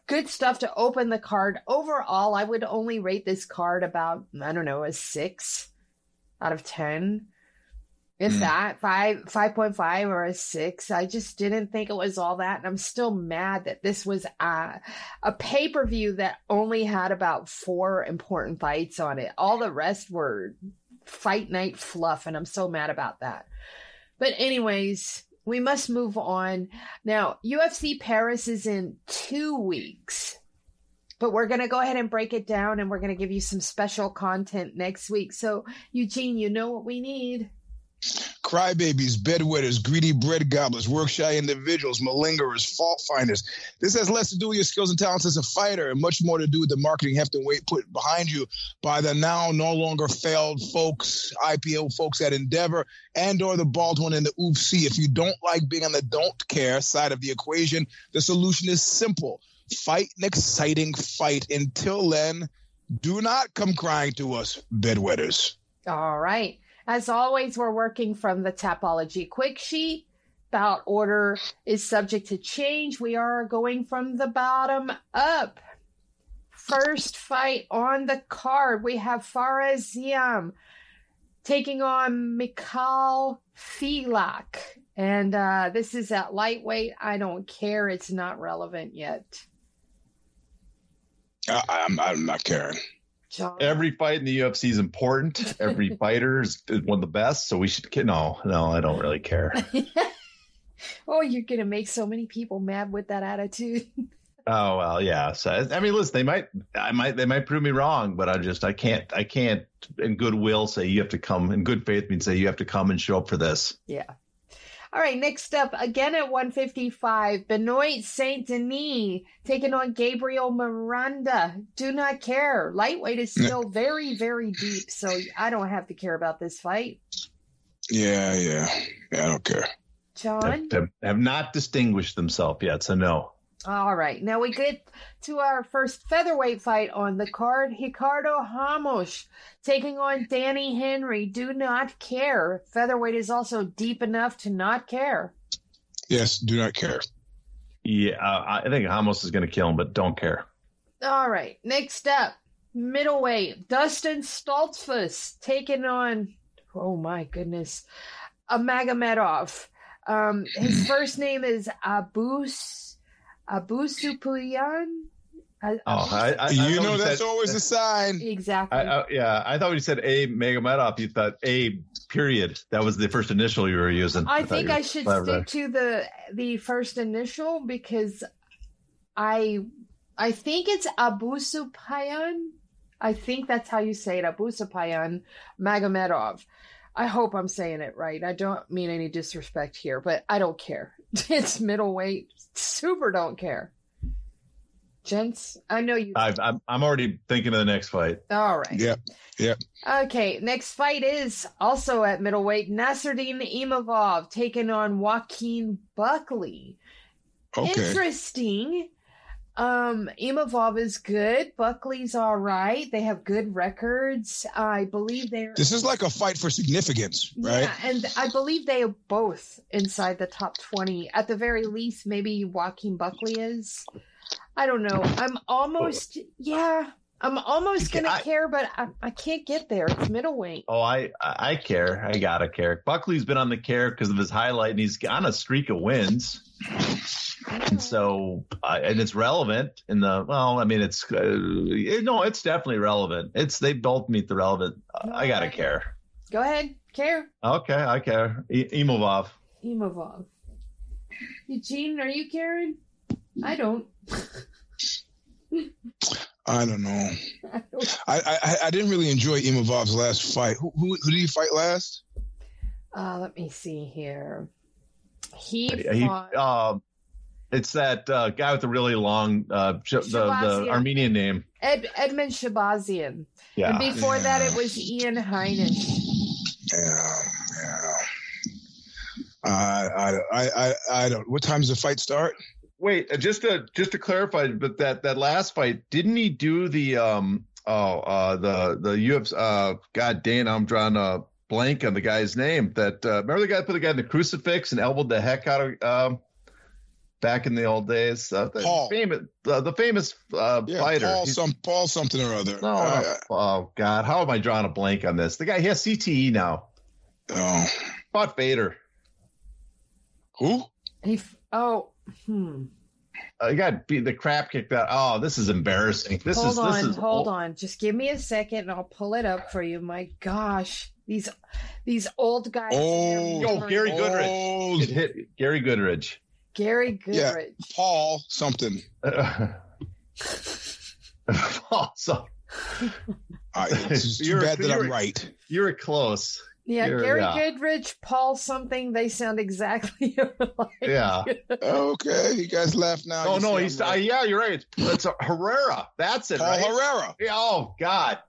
good stuff to open the card. Overall, I would only rate this card about, I don't know, a six out of 10. If mm. that, five, 5.5 or a six. I just didn't think it was all that. And I'm still mad that this was a, a pay per view that only had about four important fights on it. All the rest were fight night fluff. And I'm so mad about that. But, anyways, we must move on. Now, UFC Paris is in two weeks, but we're going to go ahead and break it down and we're going to give you some special content next week. So, Eugene, you know what we need crybabies, bedwetters, greedy bread gobblers, work shy individuals, malingerers, fault finders. This has less to do with your skills and talents as a fighter and much more to do with the marketing heft and weight put behind you by the now no longer failed folks, IPO folks at Endeavor and or the Baldwin and the UFC. If you don't like being on the don't care side of the equation, the solution is simple. Fight an exciting fight. Until then, do not come crying to us, bedwetters. All right. As always, we're working from the Tapology quick sheet. Bout order is subject to change. We are going from the bottom up. First fight on the card, we have Ziam taking on Mikhail Figlak. And uh, this is at lightweight. I don't care. It's not relevant yet. I, I'm, I'm not caring. John. Every fight in the UFC is important. Every fighter is one of the best. So we should. No, no, I don't really care. oh, you're gonna make so many people mad with that attitude. oh well, yeah. So I mean, listen, they might, I might, they might prove me wrong, but I just, I can't, I can't, in goodwill, say you have to come. In good faith, mean say you have to come and show up for this. Yeah. All right, next up, again at 155, Benoit Saint Denis taking on Gabriel Miranda. Do not care. Lightweight is still very, very deep, so I don't have to care about this fight. Yeah, yeah. yeah I don't care. John? Have, have not distinguished themselves yet, so no. All right. Now we get to our first featherweight fight on the card. Ricardo Ramos taking on Danny Henry. Do not care. Featherweight is also deep enough to not care. Yes, do not care. Yeah, uh, I think Ramos is going to kill him, but don't care. All right. Next up, middleweight. Dustin Stoltzfus taking on, oh my goodness, a Magomedov. Um, his first name is Abus Abusupiyan. oh, I, I, you know that's said, always a sign. Exactly. I, yeah, I thought when you said a Magomedov, you thought a period. That was the first initial you were using. I, think I should stick to the the first initial because I I think it's Abu Abusupiyan. I think that's how you say it, Abu Abusupiyan Magomedov. I hope I'm saying it right. I don't mean any disrespect here, but I don't care. It's middleweight. Super don't care. Gents, I know you. i am I'm already thinking of the next fight. All right. Yeah. Yeah. Okay. Next fight is also at middleweight. Nassourdine Imavov taking on Joaquin Buckley. Okay. Interesting. Um, Imavov is good. Buckley's all right. They have good records. I believe they're. This is like a fight for significance, right? Yeah, and I believe they are both inside the top 20. At the very least, maybe Joaquin Buckley is. I don't know. I'm almost, yeah, I'm almost gonna I, care, but I, I can't get there. It's middleweight. Oh, I I care. I gotta care. Buckley's been on the care because of his highlight, and he's on a streak of wins. And so, uh, and it's relevant in the well. I mean, it's uh, it, no, it's definitely relevant. It's they both meet the relevant. Uh, I gotta care. Go ahead, care. Okay, I care. E- Imavov. Imavov. Eugene, are you caring? I don't. I don't know. I don't. I I, I didn't really enjoy Imavov's last fight. Who, who who did he fight last? Uh, let me see here. He, He, fought. um, it's that uh, guy with the really long, uh, sh- the, the Armenian name. Ed, Edmen Shahbazyan. Yeah. And before that, it was Ian Heinisch. Yeah, yeah. I, I, I, I, I don't. What time does the fight start? Wait, uh, just to just to clarify, but that that last fight, didn't he do the um oh uh the the UFC uh God damn, I'm drawing a blank on the guy's name. That uh, remember the guy put the guy in the crucifix and elbowed the heck out of um back in the old days. Uh, the Paul. famous uh, the famous uh, Yeah, fighter. Paul He's- some Paul something or other. no, Uh, no. oh God, how am I drawing a blank on this? The guy he has CTE now. oh. Fought Vader. Who? He, f- oh, hmm. I got beat the crap kicked out. Oh, this is embarrassing. This hold is on, this is hold on. Just give me a second, and I'll pull it up for you. My gosh, these these old guys. in Oh. Yo, memory. Gary Goodridge. Oh, It hit Gary Goodridge. Gary Yeah. Goodridge. Paul something. so I, it's too You're- bad that I'm right. you're- right. you were close. Yeah, You're- Gary yeah. Goodridge, Paul something. They sound exactly alike. Yeah. Okay, you guys laugh now. Oh You no, he's I'm uh, yeah, you're right. It's, it's a Herrera. That's it, Paul right? Herrera. Yeah, oh God,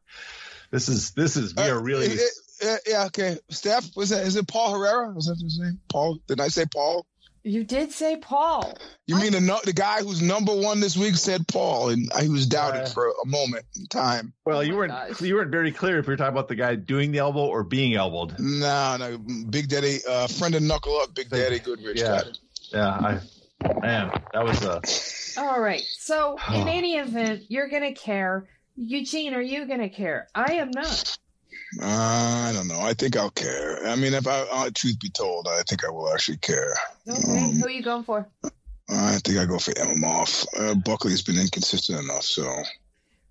this is this is we Uh, are really. it- it- uh, yeah, okay. Steph, was that? Is it Paul Herrera? Was that his name? Paul? Did I say Paul? You did say Paul. You mean the the guy who's number one this week said Paul, and he was doubted Uh, for a moment in time. well, Oh you weren't gosh. you weren't very clear if you were talking about the guy doing the elbow or being elbowed. No, no, Big Daddy, uh, friend of Knuckle Up, Big Daddy Goodridge. Yeah. got. Yeah, I man, that was a All right. So, in any event, you're going to care. Eugene, are you going to care? I am not. Uh, I don't know. I think I'll care. I mean, if I, uh, truth be told, I think I will actually care. Okay. Um, Who are you going for? I think I go for Emma Uh, Buckley's been inconsistent enough, so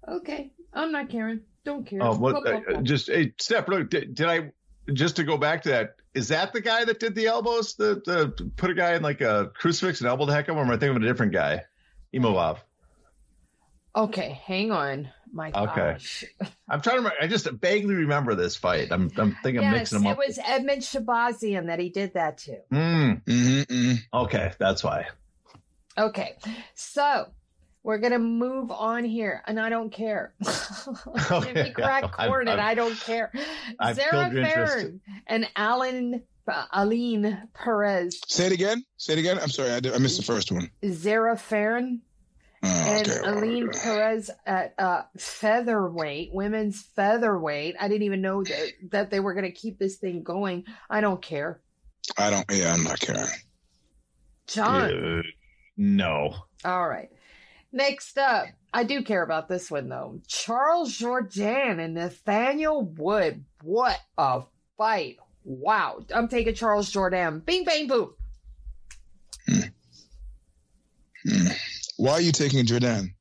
Okay. I'm not caring. Don't care. Oh, what? Go, go, Uh, go. just hey, Steph, look, did, did I just to go back to that? Is that the guy that did the elbows? The, the put a guy in like a crucifix and elbowed the heck out of him? Or am I thinking of a different guy? Imavov. Okay. Hang on. My Okay. gosh. I'm trying to. Remember, I just vaguely remember this fight. I'm. I'm thinking I'm mixing them up. it was Edmen Shahbazyan that he did that to. Mm, mm-hmm, okay, that's why. Okay. So, we're going to move on here, and I don't care. Okay, Jimmy Crack yeah, I've- Corn, and I've- I don't care. I've Sarah killed your interest. Fairn and Alan, uh, Ailin Perez. Say it again. Say it again. I'm sorry, I, did, I missed the first one. Zarah Fairn Oh, and okay. Ailin Perez at uh, featherweight, women's featherweight. I didn't even know that, that they were going to keep this thing going. I don't care. I don't. Yeah, I'm not caring. John. Uh, no. All right. Next up, I do care about this one though. Charles Jourdain and Nathaniel Wood. What a fight. Wow. I'm taking Charles Jourdain. Bing, bang, boom. Hmm. Why are you taking Jourdain?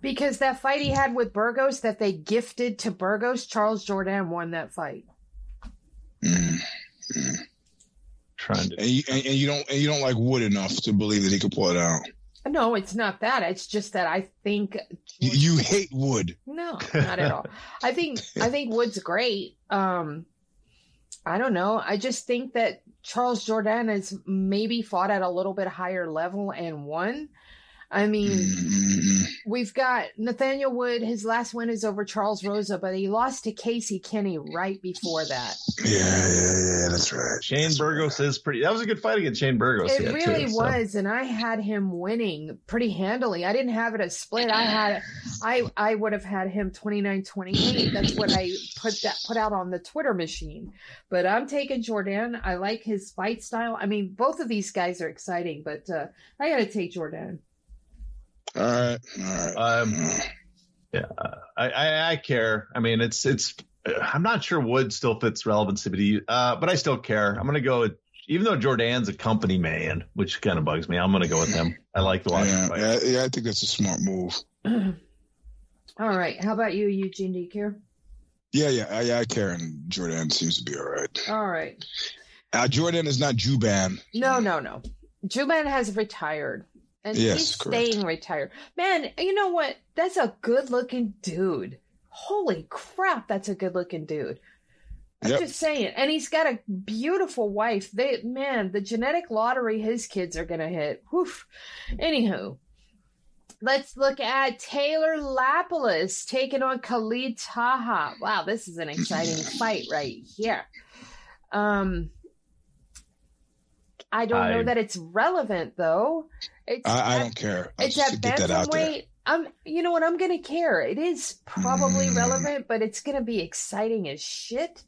Because that fight he had with Burgos that they gifted to Burgos, Charles Jourdain won that fight. Hmm. Trying to. And you and, and you don't and you don't like Wood enough to believe that he could pull it out. No, it's not that. It's just that I think You, you hate Wood. No, not at all. I think I think Wood's great. Um I don't know. I just think that Charles Jourdain has maybe fought at a little bit higher level and won. I mean, we've got Nathaniel Wood. His last win is over Charles Rosa, but he lost to Casey Kenney right before that. Yeah, yeah, yeah. That's right. Shane That's Burgos is pretty. That was a good fight against Shane Burgos. It really too, so. was, and I had him winning pretty handily. I didn't have it a split. I had, I I would have had him 29-28. That's what I put that put out on the Twitter machine. But I'm taking Jourdain. I like his fight style. I mean, both of these guys are exciting, but uh, I got to take Jourdain. All right, all right. Um, yeah, I, I, I care. I mean, it's it's. I'm not sure Wood still fits relevancy, but he, uh, but I still care. I'm gonna go with, even though Jourdain's a company man, which kind of bugs me. I'm gonna go with him. I like the watch him yeah, yeah, yeah, I think that's a smart move. all right. How about you, Eugene? Do you care? Yeah, yeah, yeah. I care, and Jourdain seems to be all right. All right. Uh, Jourdain is not Jouban. No, no, no. Jouban has retired. And Yes, he's correct. staying retired. Man, you know what? That's a good looking dude. Holy crap, that's a good looking dude. I'm Yep. just saying. And he's got a beautiful wife. They man, the genetic lottery his kids are gonna hit. Woof. Anywho. Let's look at Taylor Lapilus taking on Khalid Taha. Wow, this is an exciting fight right here. Um I don't know that it's relevant though. It's I, I don't care. I'll it's just at get that out there. bantamweight. I'm, you know what? I'm gonna care. It is probably Mm. relevant, but it's gonna be exciting as shit.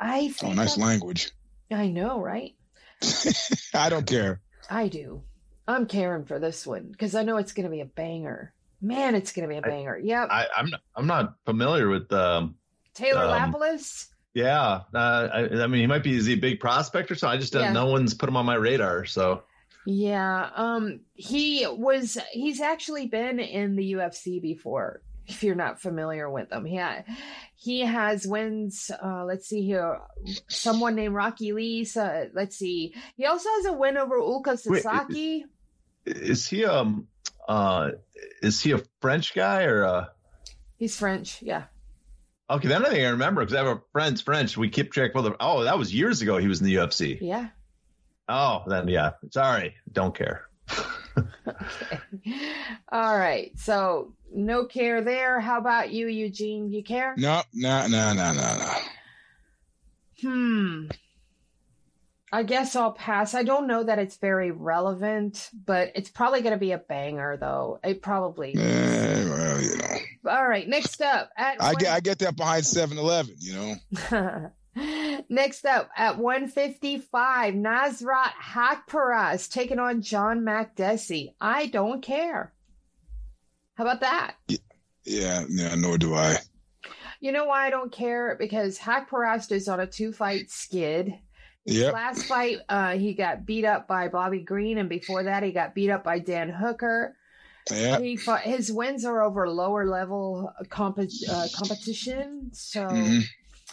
I Oh, nice I'm- language. I know, right? I don't care. I do. I'm caring for this one because I know it's gonna be a banger. Man, it's gonna be a banger. Yep. I, I'm not, I'm not familiar with um Taylor um, Lapilus. yeah uh, I, I mean he might be is he a big prospect or so I just don't Yeah. no one's put him on my radar so Yeah. Um. He was. He's actually been in the UFC before. If you're not familiar with him, yeah, he has wins. Uh, let's see here. Someone named Rocky Lee. So, let's see. He also has a win over Uka Wait, Sasaki. is he um uh is he a French guy or uh He's French. Yeah. okay then I think I remember because I have a friend's French we keep track of the oh that was years ago he was in the UFC Yeah. Oh then yeah sorry don't care Okay. All right. So no care there. How about you, Eugene? You care? No, no, no, no, no, no. Hmm. I guess I'll pass. I don't know that it's very relevant, but it's probably going to be a banger, though. It probably. Eh, well, you know, All right. Next up at I one- get I get that behind 7-Eleven. You know, next up at 155, Nasrat Haqparast taking on John Makdessi. I don't care. How about that? yeah, yeah. Nor do I. You know why I don't care? Because Haqparast is on a two-fight skid. His Yep. last fight, uh, he got beat up by Bobby Green, and before that, he got beat up by Dan Hooker. Yeah. He fought, his wins are over lower level comp- uh, competition. So Mhm.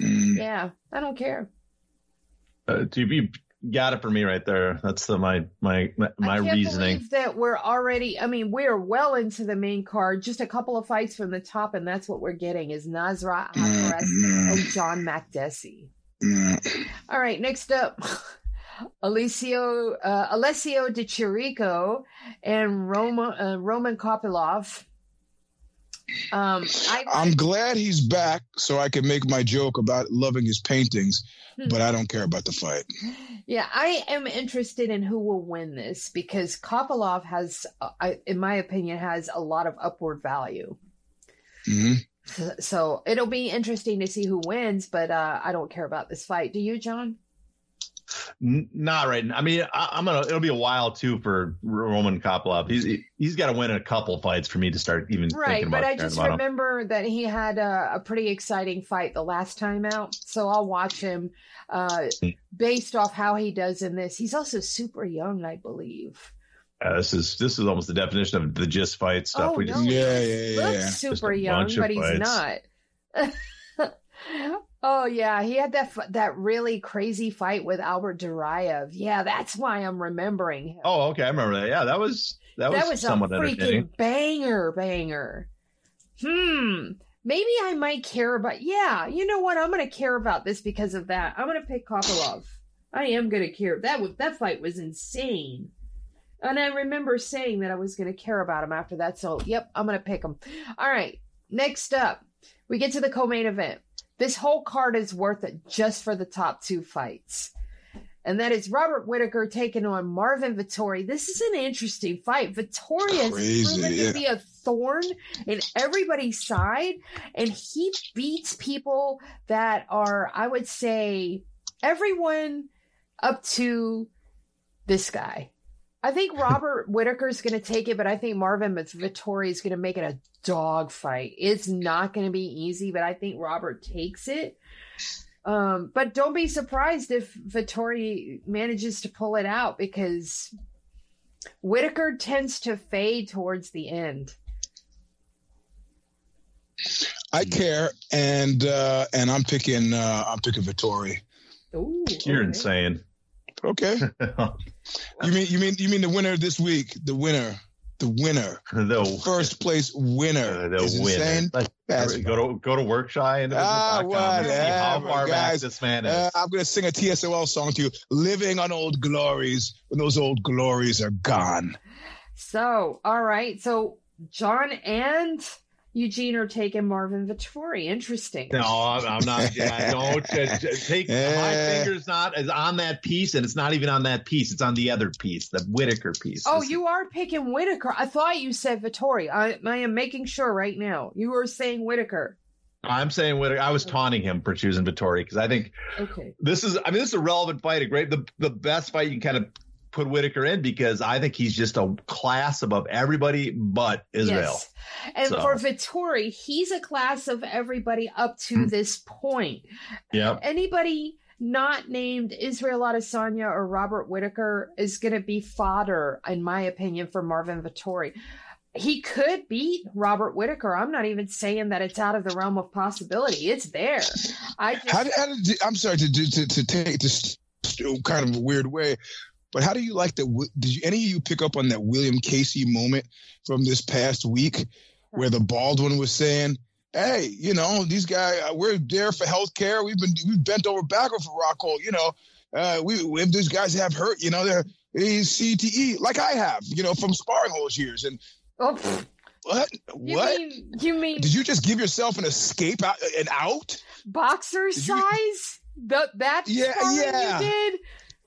Mm. yeah, I don't care. uh, you, you got it for me right there that's the my my my, my I can't reasoning believe that we're already. I mean, we're well into the main card. Just a couple of fights from the top, and that's what we're getting is Nasrat Mm, Haqparast mm, and John Makdessi. mm. All right, next up, Alessio uh, Alessio Di Chirico and Roma, uh, Roman Kopylov. Um, I, I'm glad he's back, so I can make my joke about loving his paintings, Hmm. but I don't care about the fight. yeah, I am interested in who will win this because Kopylov has, uh, I, in my opinion, has a lot of upward value. hmm So, so it'll be interesting to see who wins, but uh, I don't care about this fight. Do you, John? N- Not right. I mean, I, I'm gonna. It'll be a while too for Roman Kopylov. He's he's got to win a couple fights for me to start even Right, thinking but about I just about him. remember that he had a, a pretty exciting fight the last time out, so I'll watch him uh, Hmm. based off how he does in this. He's also super young, I believe. Uh, this is this is almost the definition of the gist fight stuff. Oh, we no, just Yeah, yeah, yeah, looks yeah. super young, but he's fights. not. oh yeah, he had that that really crazy fight with Albert Duraev. Yeah, that's why I'm remembering him. Oh, okay, I remember that. Yeah, that was that was, that was a somewhat entertaining. freaking banger, banger. Hmm. Maybe I might care about. Yeah, you know what? I'm going to care about this because of that. I'm going to pick Kopylov. I am going to care. That was that fight was insane, and I remember saying that I was going to care about him after that. So, yep, I'm going to pick him. All right. Next up, we get to the co-main event. This whole card is worth it just for the top two fights. And that is Robert Whitaker taking on Marvin Vettori. This is an interesting fight. Vettori has proven yeah. to be a thorn in everybody's side, and he beats people that are, I would say, everyone up to this guy. I think Robert Whitaker is going to take it, but I think Marvin Vettori is going to make it a dog fight. It's not going to be easy, but I think Robert takes it. Um, but don't be surprised if Vettori manages to pull it out because Whitaker tends to fade towards the end. I care, and uh, and I'm picking uh, I'm picking Vettori. Ooh, You're okay. insane. Okay. you mean you mean you mean the winner this week? The winner. The winner. the First place winner. uh, the is winner. insane. Like, go to go to workshy and Ah, see how whatever, far back this man is. Uh, I'm gonna sing a TSOL song to you. Living on old glories when those old glories are gone. So, all right. So, John and Eugene are taking Marvin Vettori. Interesting. No, I'm, I'm not. Yeah, don't t- take my fingers. Not is on that piece, and it's not even on that piece. It's on the other piece, the Whitaker piece. Oh, This- you are picking Whitaker. I thought you said Vettori. I, I am making sure right now. You were saying Whitaker. I'm saying Whitaker. I was taunting him for choosing Vettori because I think Okay. this is. I mean, this is a relevant fight. A great, the the best fight you can kind of put Whitaker in because I think he's just a class above everybody but Israel. Yes. And So- for Vettori, he's a class of everybody up to Hmm. this point. Yep. Anybody not named Israel Adesanya or Robert Whitaker is going to be fodder, in my opinion, for Marvin Vettori. He could beat Robert Whitaker. I'm not even saying that it's out of the realm of possibility. It's there. I just, How did, how did I'm sorry to to, to, to take this kind of a weird way, but how do you like that? Did you, any of you pick up on that William Casey moment from this past week, where the Baldwin was saying, "Hey, you know, these guys, uh, we're there for health care. We've been we've bent over backward for Rockhold. You know, uh, we if these guys have hurt, you know, they're he's CTE like I have, you know, from sparring holes years. And oh, what you what mean you mean did you just give yourself an escape out an out? boxer Did you- size? The, that Yeah, yeah. you did?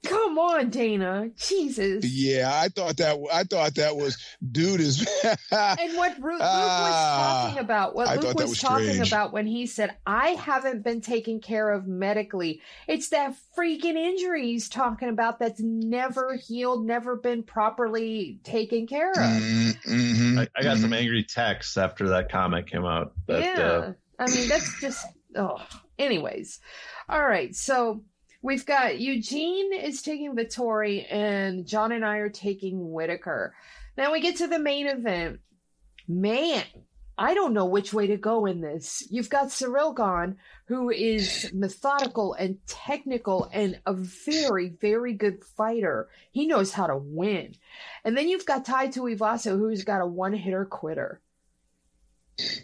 Come on, Dana. Jesus. Yeah, I thought that I thought that was dude is And what Ru- Luke was Ah, talking about, what I Luke was, was talking strange. about when he said, I haven't been taken care of medically. It's that freaking injury he's talking about that's never healed, never been properly taken care of. Mhm, I, I got mhm. some angry texts after that comment came out. That, yeah. uh, I mean, that's just, oh, anyways. All right. So we've got Eugene is taking Vettori and John and I are taking Whitaker. Now we get to the main event. Man, I don't know which way to go in this. You've got Cyril Gane, who is methodical and technical and a very, very good fighter. He knows how to win. And then you've got Tai Tuivasa, who's got a one hitter quitter.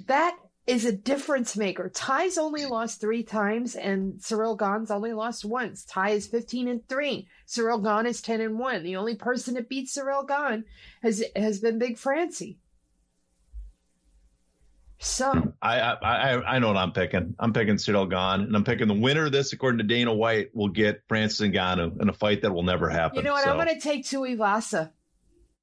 That is a difference maker. Ty's only lost three times, and Cyril Gane's only lost once. Ty is fifteen and three. Cyril Gane is ten and one. The only person that beat Cyril Gane has has been Big Francie. So I, I I I know what I'm picking. I'm picking Cyril Gane, and I'm picking the winner of this, according to Dana White, will get Francis Ngannou in a fight that will never happen. you know what? So, I'm going to take Tuivasa.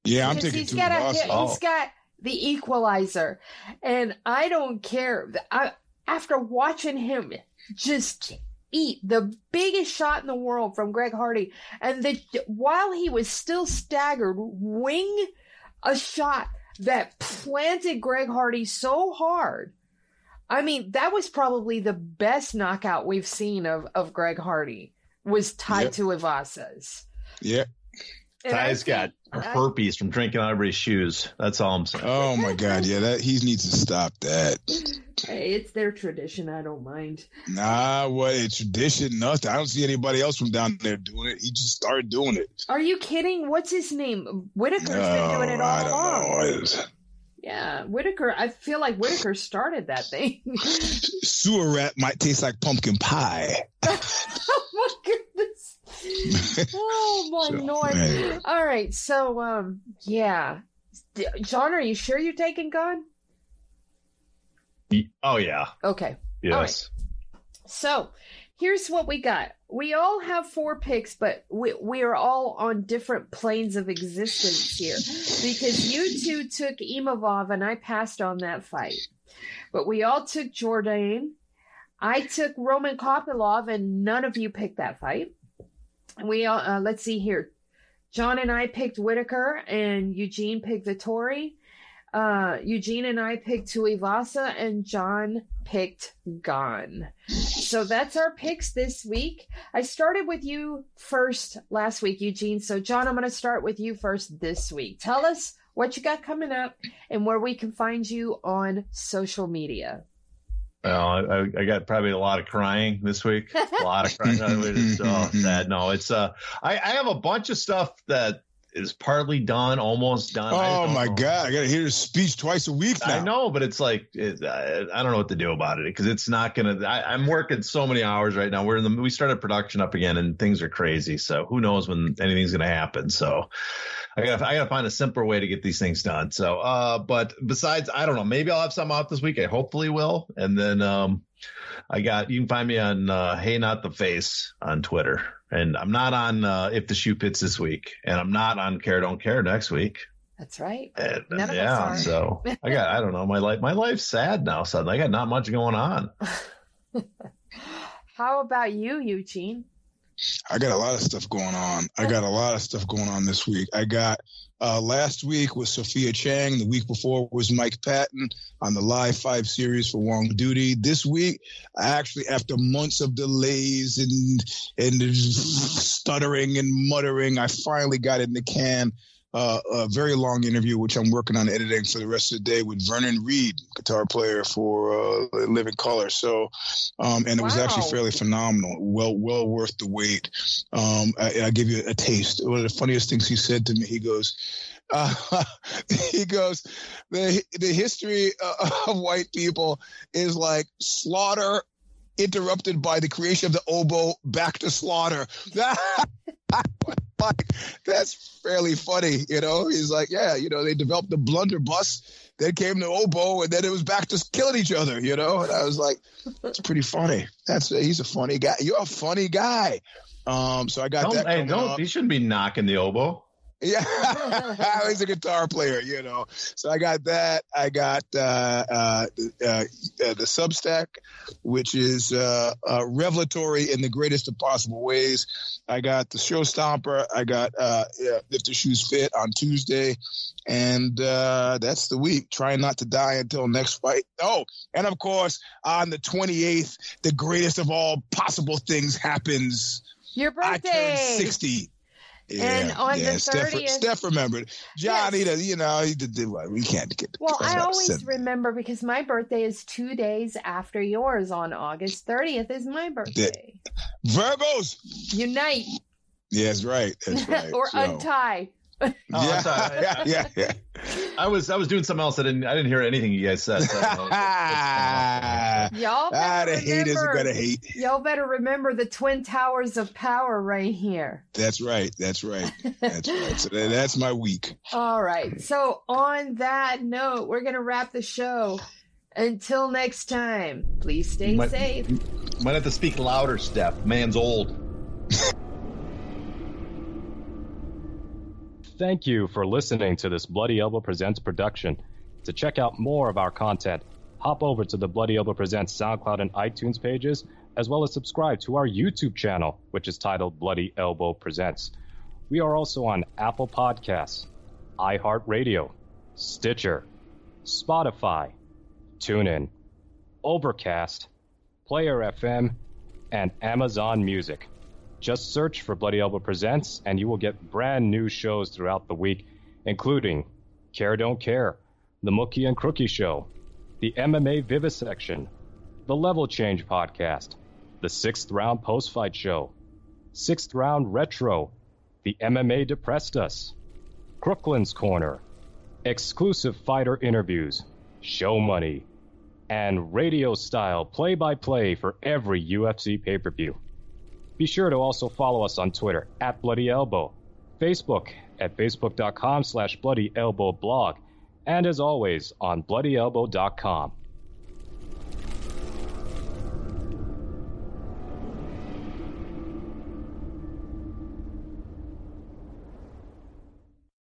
Yeah, I'm Because taking he's got a Oh. he's got the equalizer, and I don't care. I, after watching him just eat the biggest shot in the world from Greg Hardy, and the while he was still staggered, wing a shot that planted Greg Hardy so hard. I mean, that was probably the best knockout we've seen of, of Greg Hardy was tied Yep. to Ivasa's. Yeah. And Ty's got herpes from drinking out of everybody's shoes. That's all I'm saying. Oh my God. Yeah, that he needs to stop that. Hey, it's their tradition. I don't mind. Nah, what a tradition, nothing. I don't see anybody else from down there doing it. He just started doing it. Are you kidding? What's his name? Whitaker's been doing it all I don't along. know. It's- Yeah, Whitaker. I feel like Whitaker started that thing. Sewer rat might taste like pumpkin pie. oh my goodness. Oh my So, lord. anyway. All right, so um, yeah. D- John, are you sure you're taking Gane? Oh yeah, Okay. yes. So here's what we got. We all have four picks, but we, we are all on different planes of existence here because you two took Imavov and I passed on that fight. But we all took Jordan. I took Roman Kopylov and none of you picked that fight. We all, uh, let's see here. John and I picked Whitaker and Eugene picked Vettori. Uh, Eugene and I picked Tuivasa and John picked Gane. So that's our picks this week. I started with you first last week, Eugene. So, John, I'm going to start with you first this week. Tell us what you got coming up and where we can find you on social media. Well, I, I, got probably a lot of crying this week. A lot of crying. it's oh, sad. No, it's uh, I, I have a bunch of stuff that is partly done, almost done. Oh my know. god, I got to hear his speech twice a week. Now. I know, but it's like it, I, I, don't know what to do about it because it's not gonna. I, am working so many hours right now. We're in the we started production up again, and things are crazy. So who knows when anything's gonna happen? So I got I got to find a simpler way to get these things done. So, uh, but besides, I don't know. Maybe I'll have some out this week. I hopefully will. And then um, I got you can find me on uh, Hey Not the Face on Twitter, and I'm not on uh, If the Shoe Fits this week, and I'm not on Care Don't Care next week. That's right. And, yeah, so I got I don't know my life my life's sad now. Suddenly I got not much going on. How about you, Eugene? I got a lot of stuff going on. I got a lot of stuff going on this week. I got uh, last week was Sophia Chang. The week before was Mike Patton on the Live Five series for Wrong Duty. This week, I actually, after months of delays and and stuttering and muttering, I finally got in the can uh, a very long interview, which I'm working on editing for the rest of the day with Vernon Reid, guitar player for uh, Living Colour. So, um, and it wow. was actually fairly phenomenal. Well, well worth the wait. Um, I, I give you a taste. One of the funniest things he said to me, he goes, uh, he goes, the the history of white people is like slaughter interrupted by the creation of the oboe back to slaughter. like, that's fairly funny, you know. He's like, yeah, you know, they developed the blunderbuss, then came the oboe, and then it was back to killing each other, you know. And I was like, it's pretty funny. That's he's a funny guy. You're a funny guy. Um, so I got don't, that. Hey, don't up. he shouldn't be knocking the oboe. Yeah, he's a guitar player, you know. So I got that. I got uh, uh, uh, uh the Substack, which is uh, uh, revelatory in the greatest of possible ways. I got the Show Stomper. I got If the Shoes Fit on Tuesday. And that's the week. Trying not to die until next fight. Oh, and of course, on the 28th, the greatest of all possible things happens. Your birthday. I turned 60. Yeah, and on yeah. the thirtieth, Steph, Steph remembered. Johnny, yes. you know, he did, what we can't get. Well, I always remember because my birthday is two days after yours. On August thirtieth is my birthday. The, Virgos unite. Yes, right. That's right. or so. untie. Oh, yeah. yeah, yeah, yeah. I was I was doing something else. I didn't I didn't hear anything you guys said. So y'all ah, the haters are gonna hate. Y'all better remember the twin towers of power right here. That's right. That's right. That's right. So that's my week. All right. So on that note, we're gonna wrap the show. Until next time, please stay might, safe. Might have to speak louder, Steph. Man's old. Thank you for listening to this Bloody Elbow Presents production. To check out more of our content, hop over to the Bloody Elbow Presents SoundCloud and iTunes pages, as well as subscribe to our YouTube channel, which is titled Bloody Elbow Presents. We are also on Apple Podcasts, iHeartRadio, Stitcher, Spotify, TuneIn, Overcast, Player FM, and Amazon Music. Just search for Bloody Elbow Presents, and you will get brand new shows throughout the week, including Care Don't Care, The Mookie and Crookie Show, the MMA Vivisection, the Level Change Podcast, the Sixth Round Post Fight Show, Sixth Round Retro, the MMA Depressed Us, Crooklyn's Corner, exclusive fighter interviews, show money, and radio style play by play for every UFC pay per view. Be sure to also follow us on Twitter at Bloody Elbow, Facebook at facebook.com slash Bloody Elbow blog, and as always on bloodyelbow.com.